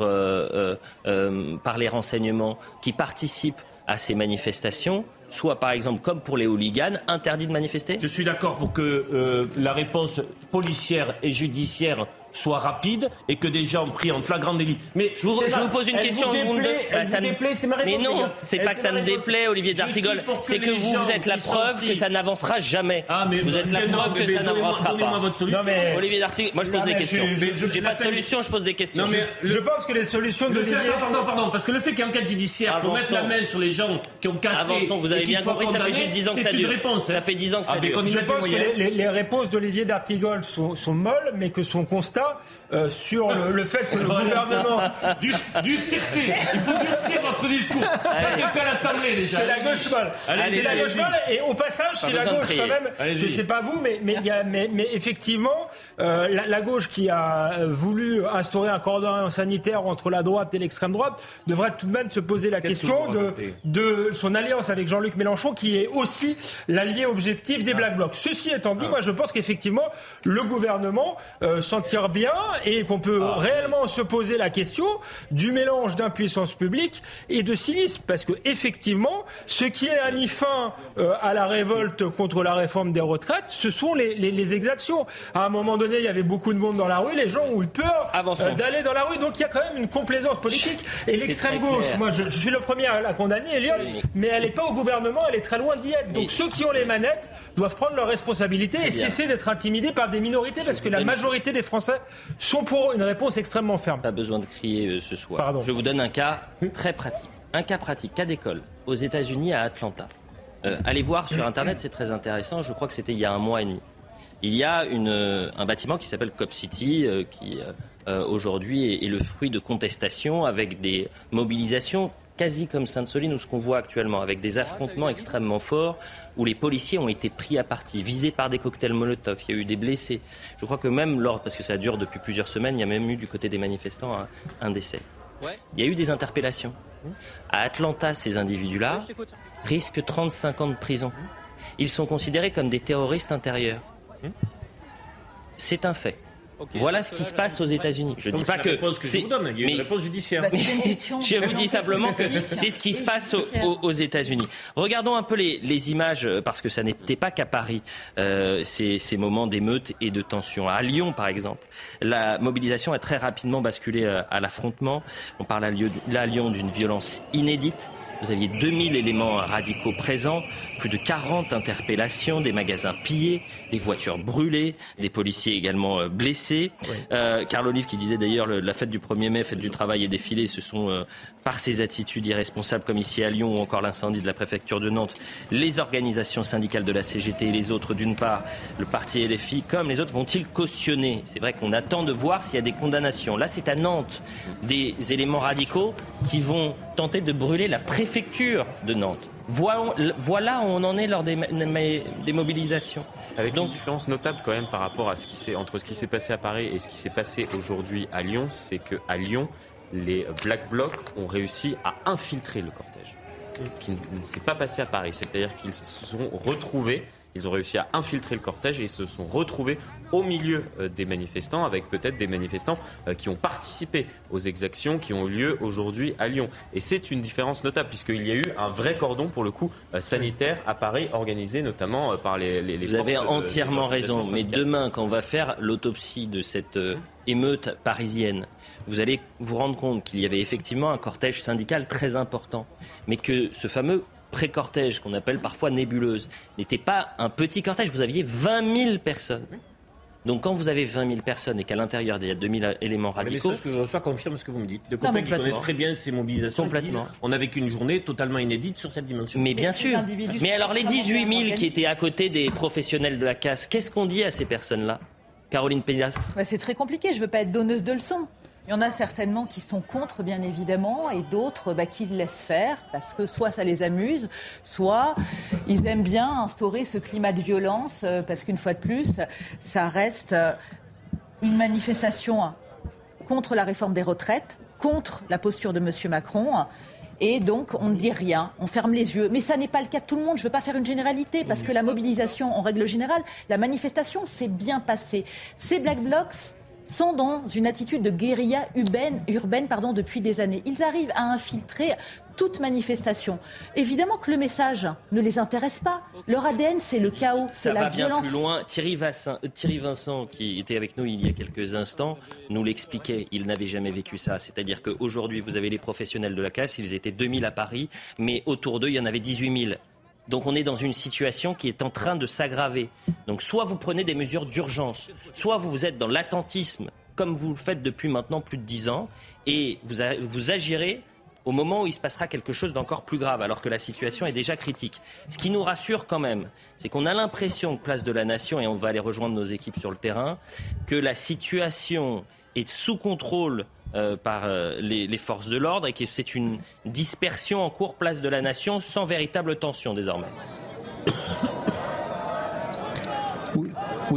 par les renseignements qui participe à ces manifestations soit par exemple, comme pour les hooligans, interdit de manifester? Je suis d'accord pour que euh, la réponse policière et judiciaire soit rapide et que des gens pris en flagrant délit. Mais je vous, pose une question. Vous, déplaît, bah, ça déplaît, ma mais non, c'est pas que ça me déplaît, Olivier D'Artigol. C'est que vous, vous êtes la preuve que ça n'avancera jamais. Ah, mais vous êtes la preuve que ça n'avancera pas. Votre solution. Non, mais... Olivier D'Artigol, moi je pose des questions. J'ai pas de solution, je pose des questions. Je pense que les solutions de Pardon, pardon, parce que le fait qu'un cas judiciaire, qu'on mette la main sur les gens qui ont cassé. Avançons, vous avez bien compris, ça fait juste 10 ans que ça dure. Ça fait 10 ans que ça dure. Je pense que les réponses d'Olivier D'Artigol sont molles, mais que son constat ça. Euh, sur le, fait que le gouvernement. Du, du circé Il faut durcir votre discours. Ça a été fait à l'Assemblée déjà. C'est la gauche molle. C'est la gauche molle. Et au passage, c'est la gauche quand même. Je ne sais pas vous, mais, mais, y a, mais, mais effectivement, euh, la, gauche qui a euh, voulu instaurer un cordon sanitaire entre la droite et l'extrême droite devrait tout de même se poser la question de, de son alliance avec Jean-Luc Mélenchon, qui est aussi l'allié objectif des ah. Black Blocs. Ceci étant dit, ah. moi je pense qu'effectivement, le gouvernement s'en tire bien et qu'on peut ah. réellement se poser la question du mélange d'impuissance publique et de cynisme. Parce que effectivement, ce qui a mis fin euh, à la révolte contre la réforme des retraites, ce sont les, les, exactions. À un moment donné, il y avait beaucoup de monde dans la rue, les gens ont eu peur euh, d'aller dans la rue. Donc il y a quand même une complaisance politique. Et l'extrême gauche, moi je, suis le premier à la condamner, Elliot, mais elle n'est pas au gouvernement, elle est très loin d'y être. Donc ceux qui ont les manettes doivent prendre leurs responsabilités et cesser d'être intimidés par des minorités, parce que la majorité des Français sont pour une réponse extrêmement ferme. Pas besoin de crier euh, ce soir. Pardon. Je vous donne un cas très pratique. Un cas pratique, cas d'école, aux États-Unis, à Atlanta. Euh, allez voir sur Internet, c'est très intéressant. Je crois que c'était il y a un mois et demi. Il y a une, euh, un bâtiment qui s'appelle Cop City, qui aujourd'hui est, est, le fruit de contestations avec des mobilisations quasi comme Sainte-Soline ou ce qu'on voit actuellement, avec des affrontements extrêmement forts où les policiers ont été pris à partie, visés par des cocktails Molotov. Il y a eu des blessés. Je crois que même lors, parce que ça dure depuis plusieurs semaines, il y a même eu du côté des manifestants un, décès. Il y a eu des interpellations. À Atlanta, ces individus-là risquent 35 ans de prison. Ils sont considérés comme des terroristes intérieurs. C'est un fait. Voilà ce qui se passe aux États-Unis. Je ne dis pas que, c'est une réponse judiciaire. <laughs> Bah, je vous dis simplement que c'est ce qui se passe aux, États-Unis. Regardons un peu les, images euh, parce que ça n'était pas qu'à Paris euh, ces, moments d'émeute et de tension. À Lyon, par exemple, la mobilisation a très rapidement basculé euh, à l'affrontement. On parle à Lyon d'une violence inédite. Vous aviez 2000 éléments radicaux présents, plus de 40 interpellations, des magasins pillés, des voitures brûlées, des policiers également euh, blessés. Euh, Carl Olive qui disait d'ailleurs la fête du 1er mai, fête du travail et défilé, ce sont euh, par ces attitudes irresponsables comme ici à Lyon ou encore l'incendie de la préfecture de Nantes, les organisations syndicales de la CGT et les autres d'une part, le parti LFI comme les autres vont-ils cautionner? C'est vrai qu'on attend de voir s'il y a des condamnations. Là c'est à Nantes des éléments radicaux qui vont tenter de brûler la préfecture de Nantes. Voilà, où on en est lors des, des mobilisations. Avec Donc, une différence notable quand même par rapport à ce qui s'est entre ce qui s'est passé à Paris et ce qui s'est passé aujourd'hui à Lyon, c'est qu'à Lyon, les Black Blocs ont réussi à infiltrer le cortège. Ce qui ne s'est pas passé à Paris. C'est-à-dire qu'ils se sont retrouvés ils ont réussi à infiltrer le cortège et se sont retrouvés au milieu euh, des manifestants, avec peut-être des manifestants euh, qui ont participé aux exactions qui ont eu lieu aujourd'hui à Lyon. Et c'est une différence notable, puisqu'il y a eu un vrai cordon, pour le coup, euh, sanitaire à Paris, organisé notamment par les, les, Vous avez entièrement raison, mais demain, quand on va faire l'autopsie de cette émeute parisienne, vous allez vous rendre compte qu'il y avait effectivement un cortège syndical très important, mais que ce fameux pré-cortège qu'on appelle parfois nébuleuse n'était pas un petit cortège. Vous aviez 20 000 personnes. Donc quand vous avez 20 000 personnes et qu'à l'intérieur il y a 2 000 éléments radicaux... Le message que je reçois confirme ce que vous me dites. De copains qui connaissent très bien ces mobilisations. Complètement. On a vécu une journée totalement inédite sur cette dimension. Mais bien sûr. Mais alors les 18 000 qui étaient à côté des professionnels de la casse, qu'est-ce qu'on dit à ces personnes-là? Caroline Pélastre bah, C'est très compliqué. Je ne veux pas être donneuse de leçons. Il y en a certainement qui sont contre, bien évidemment, et d'autres bah, qui le laissent faire, parce que soit ça les amuse, soit ils aiment bien instaurer ce climat de violence, euh, parce qu'une fois de plus, ça reste euh, une manifestation contre la réforme des retraites, contre la posture de M. Macron. Et donc, on ne dit rien, on ferme les yeux. Mais ça n'est pas le cas de tout le monde. Je ne veux pas faire une généralité, parce que la mobilisation, en règle générale, la manifestation s'est bien passée. Ces Black Blocs, sont dans une attitude de guérilla urbaine, urbaine pardon, depuis des années. Ils arrivent à infiltrer toute manifestation. Évidemment que le message ne les intéresse pas. Leur ADN, c'est le chaos, c'est la va violence. Bien plus loin. Thierry Vincent, Thierry Vincent, qui était avec nous il y a quelques instants, nous l'expliquait. Il n'avait jamais vécu ça. C'est-à-dire qu'aujourd'hui, vous avez les professionnels de la casse. Ils étaient 2000 à Paris, mais autour d'eux, il y en avait 18 000. Donc on est dans une situation qui est en train de s'aggraver. Donc soit vous prenez des mesures d'urgence, soit vous êtes dans l'attentisme, comme vous le faites depuis maintenant plus de dix ans, et vous, vous agirez au moment où il se passera quelque chose d'encore plus grave, alors que la situation est déjà critique. Ce qui nous rassure quand même, c'est qu'on a l'impression, place de la nation, et on va aller rejoindre nos équipes sur le terrain, que la situation est sous contrôle euh, par euh, les, forces de l'ordre et que c'est une dispersion en cours place de la nation sans véritable tension désormais.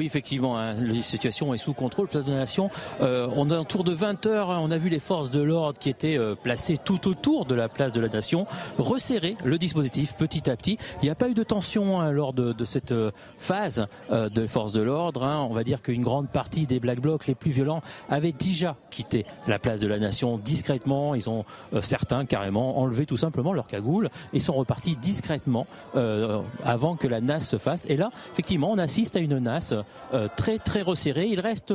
Effectivement, hein, la situation est sous contrôle, place de la Nation. Euh, on a un tour de 20 heures, hein, on a vu les forces de l'ordre qui étaient euh, placées tout autour de la place de la Nation, resserrer le dispositif petit à petit. Il n'y a pas eu de tension hein, lors de, cette euh, phase euh, de forces de l'ordre. On va dire qu'une grande partie des Black Blocs les plus violents avaient déjà quitté la place de la Nation discrètement. Ils ont euh, certains carrément enlevé tout simplement leur cagoule et sont repartis discrètement avant que la NAS se fasse. Et là, effectivement, on assiste à une NAS très très resserré. Il reste,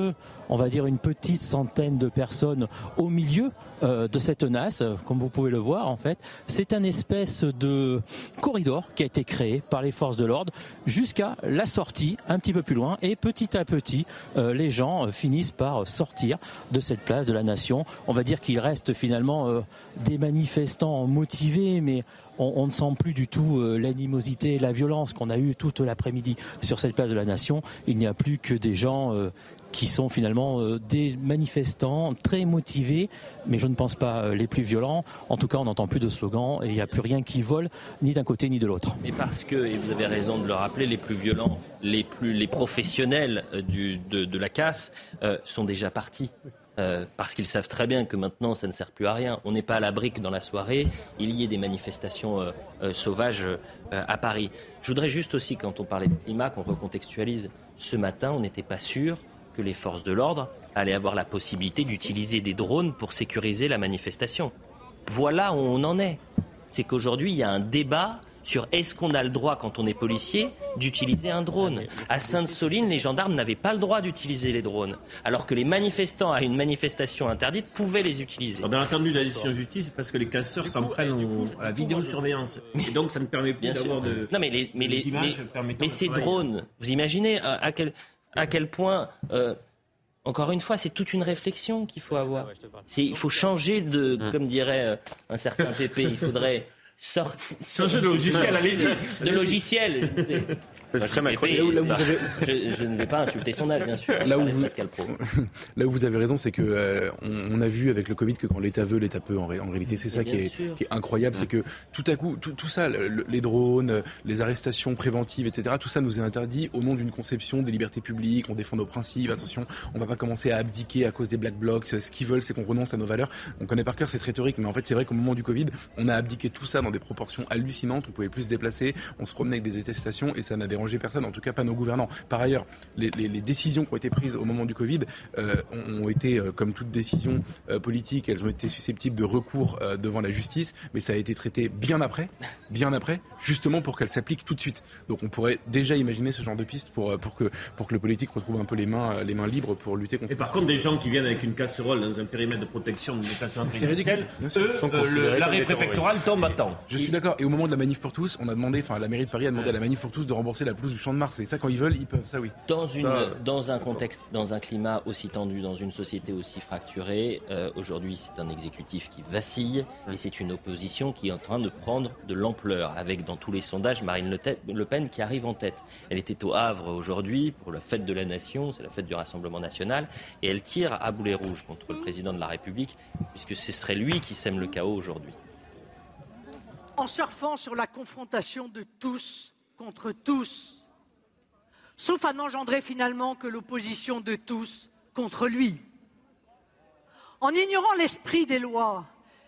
on va dire, une petite centaine de personnes au milieu euh, de cette NAS, comme vous pouvez le voir en fait. C'est un espèce de corridor qui a été créé par les forces de l'ordre jusqu'à la sortie un petit peu plus loin et petit à petit euh, les gens finissent par sortir de cette place de la nation. On va dire qu'il reste finalement des manifestants motivés mais on, ne sent plus du tout l'animosité, la violence qu'on a eu toute l'après-midi sur cette place de la nation. Il n'y a plus que des gens euh, qui sont finalement euh, des manifestants très motivés, mais je ne pense pas euh, les plus violents. En tout cas, on n'entend plus de slogans et il n'y a plus rien qui vole, ni d'un côté ni de l'autre. Mais parce que, et vous avez raison de le rappeler, les plus violents, les, plus, les professionnels de, la casse euh, sont déjà partis. Euh, parce qu'ils savent très bien que maintenant ça ne sert plus à rien. On n'est pas à la brique dans la soirée, il y ait des manifestations euh, euh, sauvages à Paris. Je voudrais juste aussi, quand on parlait de climat, qu'on recontextualise. Ce matin, on n'était pas sûr que les forces de l'ordre allaient avoir la possibilité d'utiliser des drones pour sécuriser la manifestation. Voilà où on en est. C'est qu'aujourd'hui, il y a un débat sur est-ce qu'on a le droit, quand on est policier, d'utiliser un drone. À Sainte-Soline, les gendarmes n'avaient pas le droit d'utiliser les drones, alors que les manifestants à une manifestation interdite pouvaient les utiliser. Alors, dans l'attendu de la décision de justice, parce que les casseurs s'en prennent au, à la vidéosurveillance. <laughs> Et donc, ça ne permet plus d'avoir de. Non, mais, les, mais, les, mais, mais ces drones, vous imaginez à quel, à quel point. Euh, encore une fois, c'est toute une réflexion qu'il faut avoir. Il faut changer de, comme dirait un certain PP, il faudrait sortir. Changer <laughs> de logiciel, allez-y. De logiciel. C'est très macroniste. Là où vous avez... je, je, ne vais pas insulter son âge, bien sûr. Là où, vous... <laughs> là où vous avez raison, c'est que euh, on, on, a vu avec le Covid que quand l'État veut, l'État peut. En, ré... en réalité, c'est ça qui est, qui est, incroyable, c'est que tout à coup, tout, tout ça, le, les drones, les arrestations préventives, etc., tout ça nous est interdit au nom d'une conception des libertés publiques. On défend nos principes. Attention, on va pas commencer à abdiquer à cause des black blocs. Ce qu'ils veulent, c'est qu'on renonce à nos valeurs. On connaît par cœur cette rhétorique, mais en fait, c'est vrai qu'au moment du Covid, on a abdiqué tout ça dans des proportions hallucinantes. On pouvait plus se déplacer, on se promenait avec des attestations et ça n'a dérangé personne, en tout cas pas nos gouvernants. Par ailleurs, les, les, les décisions qui ont été prises au moment du Covid euh, ont, ont, été, euh, comme toute décision euh, politique, elles ont été susceptibles de recours devant la justice, mais ça a été traité bien après, bien après, justement pour qu'elles s'appliquent tout de suite. Donc on pourrait déjà imaginer ce genre de piste pour, pour, que, pour que le politique retrouve un peu les mains, les mains libres pour lutter contre. Et par contre, des gens qui viennent avec une casserole dans un périmètre de protection de déplacement présidentiel, eux, l'arrêt préfectoral tombe à temps. Je suis d'accord. Et au moment de la manif pour tous, on a demandé, enfin la mairie de Paris a demandé à la manif pour tous de rembourser la pelouse du Champ de Mars. Et ça, quand ils veulent, ils peuvent. Ça, oui. Dans, une, ça, dans un contexte, dans un climat aussi tendu, dans une société aussi fracturée, euh, aujourd'hui, c'est un exécutif qui vacille et c'est une opposition qui est en train de prendre de l'ampleur. Avec dans tous les sondages Marine Le Pen qui arrive en tête. Elle était au Havre aujourd'hui pour la fête de la nation, c'est la fête du Rassemblement national, et elle tire à boulet rouge contre le président de la République, puisque ce serait lui qui sème le chaos aujourd'hui en surfant sur la confrontation de tous contre tous, sauf à n'engendrer finalement que l'opposition de tous contre lui. En ignorant l'esprit des lois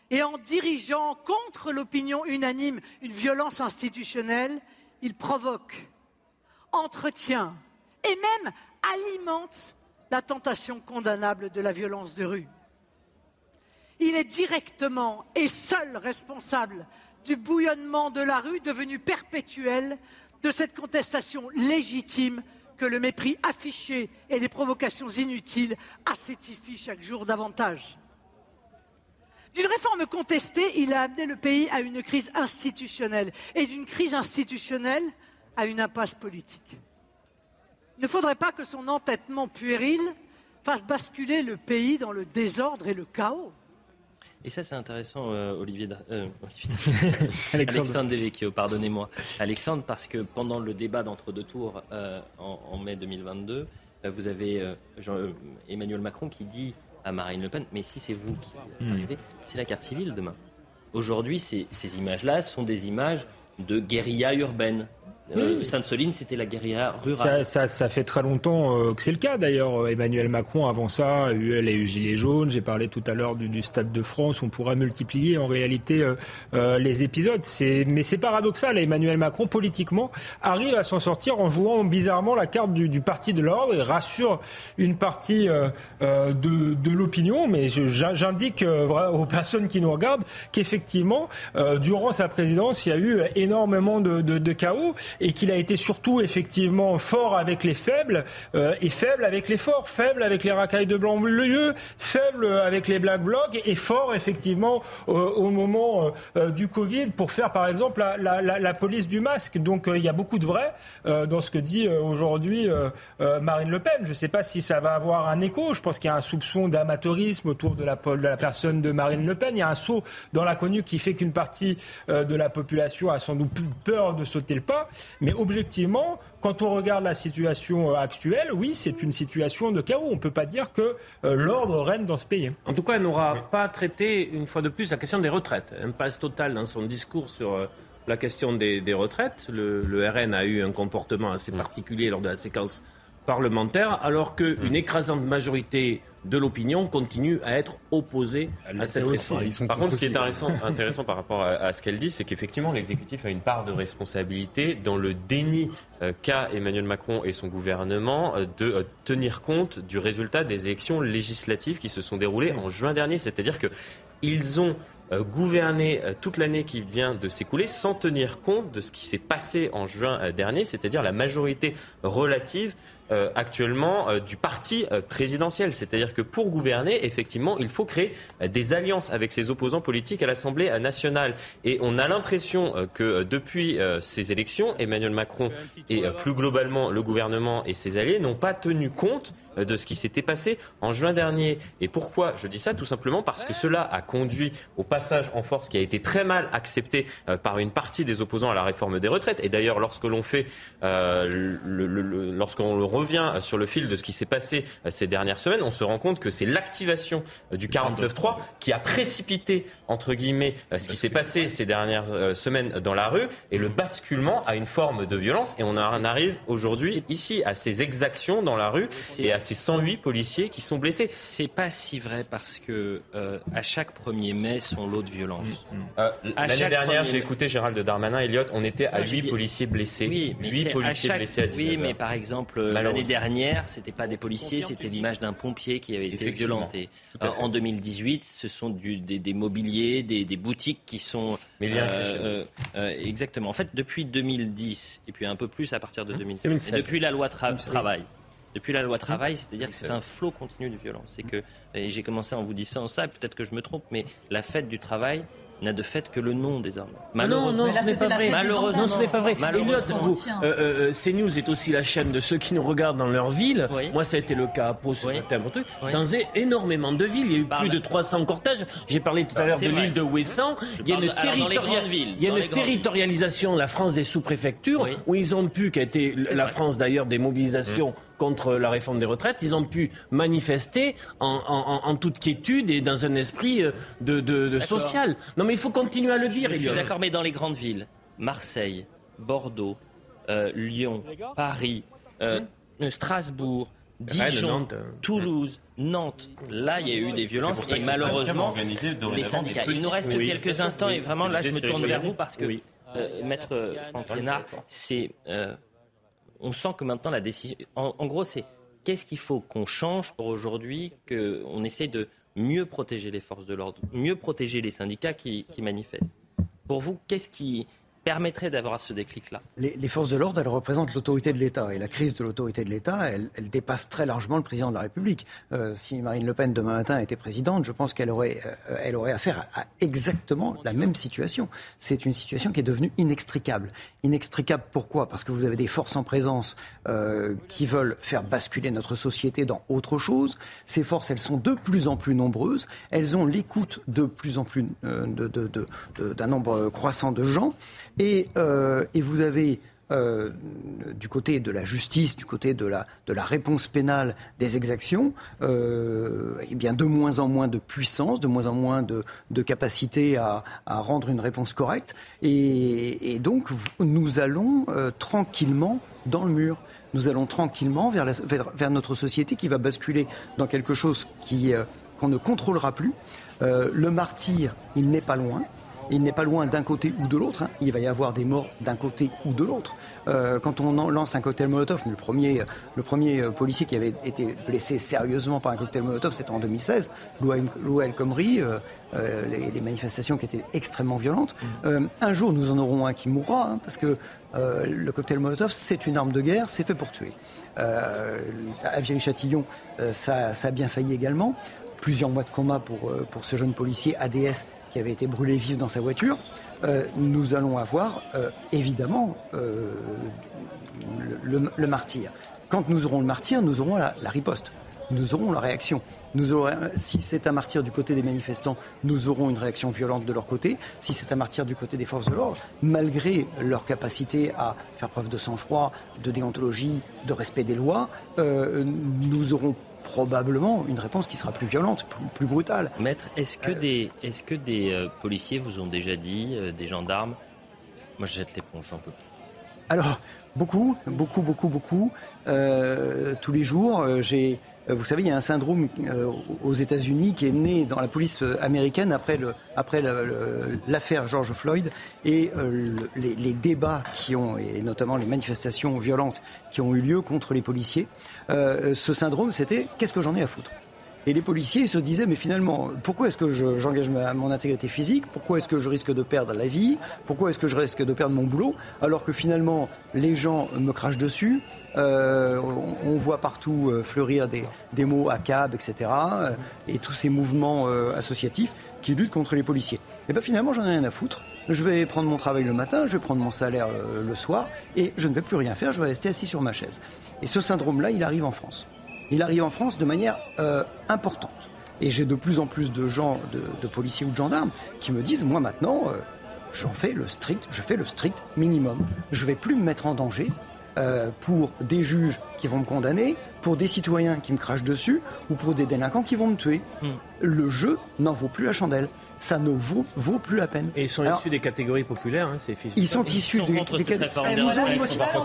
et en dirigeant contre l'opinion unanime une violence institutionnelle, il provoque, entretient et même alimente la tentation condamnable de la violence de rue. Il est directement et seul responsable du bouillonnement de la rue devenu perpétuel, de cette contestation légitime que le mépris affiché et les provocations inutiles acétifient chaque jour davantage. D'une réforme contestée, il a amené le pays à une crise institutionnelle et d'une crise institutionnelle à une impasse politique. Il ne faudrait pas que son entêtement puéril fasse basculer le pays dans le désordre et le chaos. Et ça, c'est intéressant, euh, Olivier, euh, <laughs> <laughs> Alexandre. Alexandre Devecchio, pardonnez-moi. Alexandre, parce que pendant le débat d'entre-deux tours euh, en, en, mai 2022, euh, vous avez Jean, Emmanuel Macron qui dit à Marine Le Pen Mais si c'est vous qui mmh. arrivez, c'est la carte civile demain. Aujourd'hui, ces, ces images-là sont des images de guérilla urbaine. Euh, Sainte-Soline, c'était la guérilla rurale. Ça, ça, fait très longtemps euh, que c'est le cas. D'ailleurs, Emmanuel Macron, avant ça, a eu, les Gilets jaunes. J'ai parlé tout à l'heure du, Stade de France. On pourra multiplier en réalité euh, les épisodes. Mais c'est paradoxal. Emmanuel Macron, politiquement, arrive à s'en sortir en jouant bizarrement la carte du, parti de l'ordre et rassure une partie de, de l'opinion. Mais j'indique aux personnes qui nous regardent qu'effectivement, durant sa présidence, il y a eu énormément de, de, de chaos et qu'il a été surtout effectivement fort avec les faibles euh, et faible avec les forts, faible avec les racailles de blanc lieu faible avec les black blocs et fort effectivement au moment euh, du Covid pour faire par exemple la, la, la, police du masque. Donc euh, il y a beaucoup de vrai dans ce que dit aujourd'hui Marine Le Pen. Je ne sais pas si ça va avoir un écho. Je pense qu'il y a un soupçon d'amateurisme autour de la, de la personne de Marine Le Pen. Il y a un saut dans l'inconnu qui fait qu'une partie de la population a sans doute peur de sauter le pas. Mais objectivement, quand on regarde la situation euh, actuelle, oui, c'est une situation de chaos. On ne peut pas dire que euh, l'ordre règne dans ce pays. En tout cas, elle n'aura pas traité, une fois de plus, la question des retraites. Impasse totale dans son discours sur euh, la question des, retraites. Le, le, RN a eu un comportement assez particulier lors de la séquence parlementaire, alors qu'une mmh. écrasante majorité de l'opinion continue à être opposée à cette réforme. Par contre, ce qui est intéressant, intéressant par rapport à, ce qu'elle dit, c'est qu'effectivement, l'exécutif a une part de responsabilité dans le déni euh, qu'a Emmanuel Macron et son gouvernement euh, de euh, tenir compte du résultat des élections législatives qui se sont déroulées en juin dernier. C'est-à-dire qu'ils ont gouverné toute l'année qui vient de s'écouler sans tenir compte de ce qui s'est passé en juin dernier, c'est-à-dire la majorité relative euh, actuellement euh, du parti euh, présidentiel. C'est-à-dire que pour gouverner, effectivement, il faut créer des alliances avec ses opposants politiques à l'Assemblée nationale. Et on a l'impression que depuis ces élections, Emmanuel Macron et plus globalement le gouvernement et ses alliés n'ont pas tenu compte de ce qui s'était passé en juin dernier. Et pourquoi je dis ça? Tout simplement parce que cela a conduit au passage en force qui a été très mal accepté par une partie des opposants à la réforme des retraites. Et d'ailleurs, lorsque l'on fait, euh, lorsqu'on le revient sur le fil de ce qui s'est passé euh, ces dernières semaines, on se rend compte que c'est l'activation euh, du 49.3 qui a précipité, entre guillemets, euh, ce qui s'est passé ces dernières semaines dans la rue et le basculement à une forme de violence. Et on en arrive aujourd'hui ici à ces exactions dans la rue et à ces 108 policiers qui sont blessés. C'est pas si vrai parce que à chaque 1er mai son lot de violence. Mm, mm. L'année dernière, j'ai écouté Gérald Darmanin, Elliott, on était à 8 policiers blessés. Oui, 8 policiers blessés à 19 Oui, mais par exemple, l'année dernière, c'était pas des policiers, c'était l'image d'un pompier qui avait été violenté. Euh, en 2018, ce sont des, mobiliers, des, boutiques qui sont. Mais euh, euh, exactement. En fait, depuis 2010 et puis un peu plus à partir de 2016, depuis la loi travail. Depuis la loi travail, c'est-à-dire que c'est un flot continu de violence. Et que j'ai commencé en vous disant ça, peut-être que je me trompe, mais la fête du travail, n'a de fait que le nom désormais. Malheureusement, non, non, ce n'est pas vrai. Malheureusement, ce n'est pas vrai. vous, euh, euh, CNews est aussi la chaîne de ceux qui nous regardent dans leur ville. Moi, ça a été le cas à Pau ce matin. Dans énormément de villes, il y a eu plus de 300 cortèges. J'ai parlé tout à l'heure de l'île de Ouessant. Il y a une, il y a une territorialisation de la France des sous-préfectures où ils ont pu, qui a été la France d'ailleurs des mobilisations contre la réforme des retraites, ils ont pu manifester en, toute quiétude et dans un esprit euh, de, social. Non, mais il faut continuer à le dire. Je suis d'accord, mais dans les grandes villes, Marseille, Bordeaux, euh, Lyon, Paris, euh, Strasbourg, Dijon, Toulouse, Nantes. Là, il y a eu des violences et malheureusement, les syndicats. Il nous reste quelques instants et vraiment là, je me tourne vers vous parce que Maître Franck Lénard, c'est on sent que maintenant la décision. En, gros, c'est qu'est-ce qu'il faut qu'on change pour aujourd'hui qu'on essaie de mieux protéger les forces de l'ordre, mieux protéger les syndicats qui manifestent. Pour vous, qu'est-ce qui, permettrait d'avoir ce déclic-là les, forces de l'ordre, elles représentent l'autorité de l'État. Et la crise de l'autorité de l'État, elle, dépasse très largement le président de la République. Euh, si Marine Le Pen, demain matin, était présidente, je pense qu'elle aurait, euh, elle aurait affaire à, exactement la même situation. C'est une situation qui est devenue inextricable. Inextricable pourquoi? Parce que vous avez des forces en présence euh, qui veulent faire basculer notre société dans autre chose. Ces forces, elles sont de plus en plus nombreuses. Elles ont l'écoute de plus en plus d'un nombre croissant de gens. Et, euh, et vous avez euh, du côté de la justice, du côté de la, de la réponse pénale des exactions, euh, eh bien de moins en moins de puissance, de moins en moins de, de capacité à, à, rendre une réponse correcte. Et, et donc, nous allons euh, tranquillement dans le mur. Nous allons tranquillement vers, la, vers, notre société qui va basculer dans quelque chose euh, qu'on ne contrôlera plus. Euh, le martyr, il n'est pas loin. Il n'est pas loin d'un côté ou de l'autre. Hein. Il va y avoir des morts d'un côté ou de l'autre. Euh, quand on lance un cocktail Molotov, le premier, le premier euh, policier qui avait été blessé sérieusement par un cocktail Molotov, c'était en 2016, Lou El Khomri, euh, euh, les, les, manifestations qui étaient extrêmement violentes. Euh, un jour, nous en aurons un qui mourra, hein, parce que euh, le cocktail Molotov, c'est une arme de guerre, c'est fait pour tuer. à Viry-Châtillon, ça, ça, a bien failli également. Plusieurs mois de coma pour, pour ce jeune policier ADS qui avait été brûlé vif dans sa voiture, euh, nous allons avoir euh, évidemment euh, le, martyr. Quand nous aurons le martyr, nous aurons la, riposte. Nous aurons la réaction. Si c'est un martyr du côté des manifestants, nous aurons une réaction violente de leur côté. Si c'est un martyr du côté des forces de l'ordre, malgré leur capacité à faire preuve de sang-froid, de déontologie, de respect des lois, nous aurons probablement une réponse qui sera plus violente, plus, plus brutale. Maître, est-ce que, euh, des, est-ce que des euh, policiers vous ont déjà dit, euh, des gendarmes, moi je jette l'éponge, j'en peux plus Alors, beaucoup, beaucoup, beaucoup, beaucoup. Euh, tous les jours, j'ai vous savez, il y a un syndrome aux États-Unis qui est né dans la police américaine après, l'affaire George Floyd et le, les, les, débats qui ont, et notamment les manifestations violentes qui ont eu lieu contre les policiers. Euh, ce syndrome, c'était qu'est-ce que j'en ai à foutre? Et les policiers se disaient, mais finalement, pourquoi est-ce que j'engage je, mon intégrité physique? Pourquoi est-ce que je risque de perdre la vie? Pourquoi est-ce que je risque de perdre mon boulot? Alors que finalement, les gens me crachent dessus. Euh, on, voit partout euh, fleurir des, des, mots à cab, etc. Euh, et tous ces mouvements associatifs qui luttent contre les policiers. Et bien finalement, j'en ai rien à foutre. Je vais prendre mon travail le matin, je vais prendre mon salaire le soir, et je ne vais plus rien faire, je vais rester assis sur ma chaise. Et ce syndrome-là, il arrive en France il arrive en France de manière euh, importante. Et j'ai de plus en plus de gens, de, de, policiers ou de gendarmes, qui me disent, moi maintenant, euh, j'en fais le strict, je fais le strict minimum. Je vais plus me mettre en danger euh, pour des juges qui vont me condamner, pour des citoyens qui me crachent dessus, ou pour des délinquants qui vont me tuer. Mm. Le jeu n'en vaut plus la chandelle ça ne vaut, vaut, plus la peine. Et ils sont Alors, issus des catégories populaires, hein, ces fils Ils sont issus ils des, des retraites.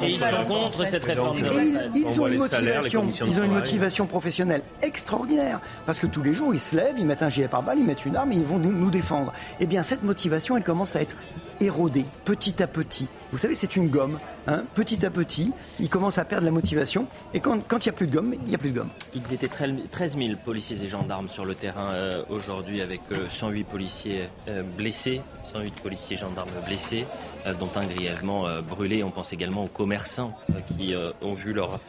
Ils sont contre cette réforme. Ils, ils ont une motivation, ils ont une motivation professionnelle extraordinaire parce que tous les jours ils se lèvent, ils mettent un gilet pare-balles, ils mettent une arme et ils vont nous défendre. Eh bien cette motivation, elle commence à être érodée petit à petit. Vous savez, c'est une gomme. Hein petit à petit, ils commencent à perdre la motivation. Et quand il n'y a plus de gomme, il n'y a plus de gomme. Ils étaient 13 000 policiers et gendarmes sur le terrain euh, aujourd'hui avec euh, 108 policiers euh, blessés, 108 policiers gendarmes blessés, euh, dont un grièvement euh, brûlé. On pense également aux commerçants qui ont vu leur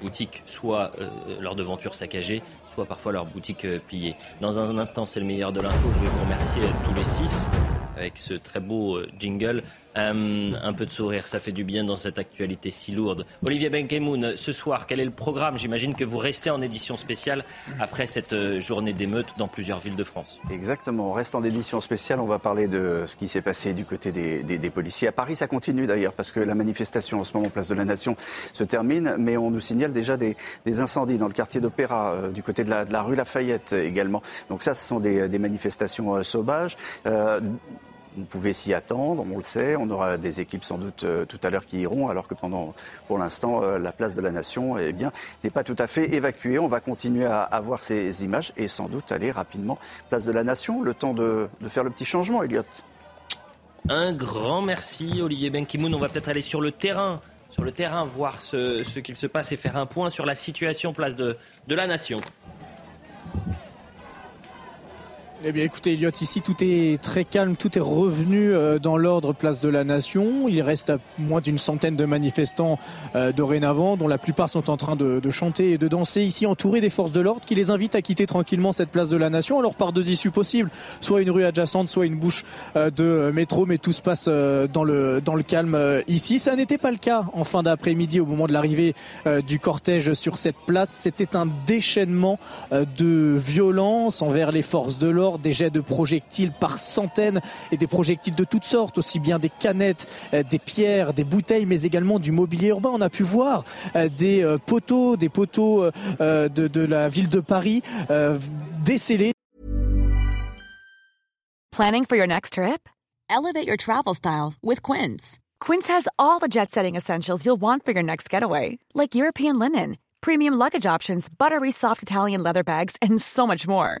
boutique, soit leur devanture saccagée, soit parfois leur boutique pillée. Dans un instant, c'est le meilleur de l'info. Je vais vous remercier tous les six avec ce très beau jingle. Euh, un peu de sourire, ça fait du bien dans cette actualité si lourde. Olivier Benkemoun, ce soir, quel est le programme? J'imagine que vous restez en édition spéciale après cette journée d'émeute dans plusieurs villes de France. Exactement, on reste en édition spéciale. On va parler de ce qui s'est passé du côté des, policiers. À Paris, ça continue d'ailleurs, parce que la manifestation en ce moment, place de la Nation, se termine. Mais on nous signale déjà des, incendies dans le quartier d'Opéra, euh, du côté de la, de la, rue Lafayette également. Donc ça, ce sont des, manifestations euh, sauvages. On pouvait s'y attendre, on le sait. On aura des équipes sans doute euh, tout à l'heure qui iront, alors que pendant, pour l'instant, euh, la place de la Nation eh bien, n'est pas tout à fait évacuée. On va continuer à, à, voir ces images et sans doute aller rapidement place de la Nation. Le temps de, faire le petit changement, Elliot. Un grand merci, Olivier Benkimoun. On va peut-être aller sur le terrain, sur le terrain, voir ce, qu'il se passe et faire un point sur la situation place de la Nation. Eh bien écoutez Elliot, ici tout est très calme, tout est revenu euh, dans l'ordre place de la Nation. Il reste moins d'une centaine de manifestants euh, dorénavant, dont la plupart sont en train de, de, chanter et de danser ici, entourés des forces de l'ordre, qui les invitent à quitter tranquillement cette place de la Nation. Alors par deux issues possibles, soit une rue adjacente, soit une bouche euh, de métro, mais tout se passe dans, le, dans le calme ici. Ça n'était pas le cas en fin d'après-midi au moment de l'arrivée du cortège sur cette place. C'était un déchaînement de violence envers les forces de l'ordre des jets de projectiles par centaines et des projectiles de toutes sortes, aussi bien des canettes, euh, des pierres, des bouteilles, mais également du mobilier urbain. On a pu voir euh, des euh, poteaux, des poteaux de, de la ville de Paris décelés. Planning for your next trip? Elevate your travel style with Quince. Quince has all the jet-setting essentials you'll want for your next getaway, like European linen, premium luggage options, buttery soft Italian leather bags, and so much more.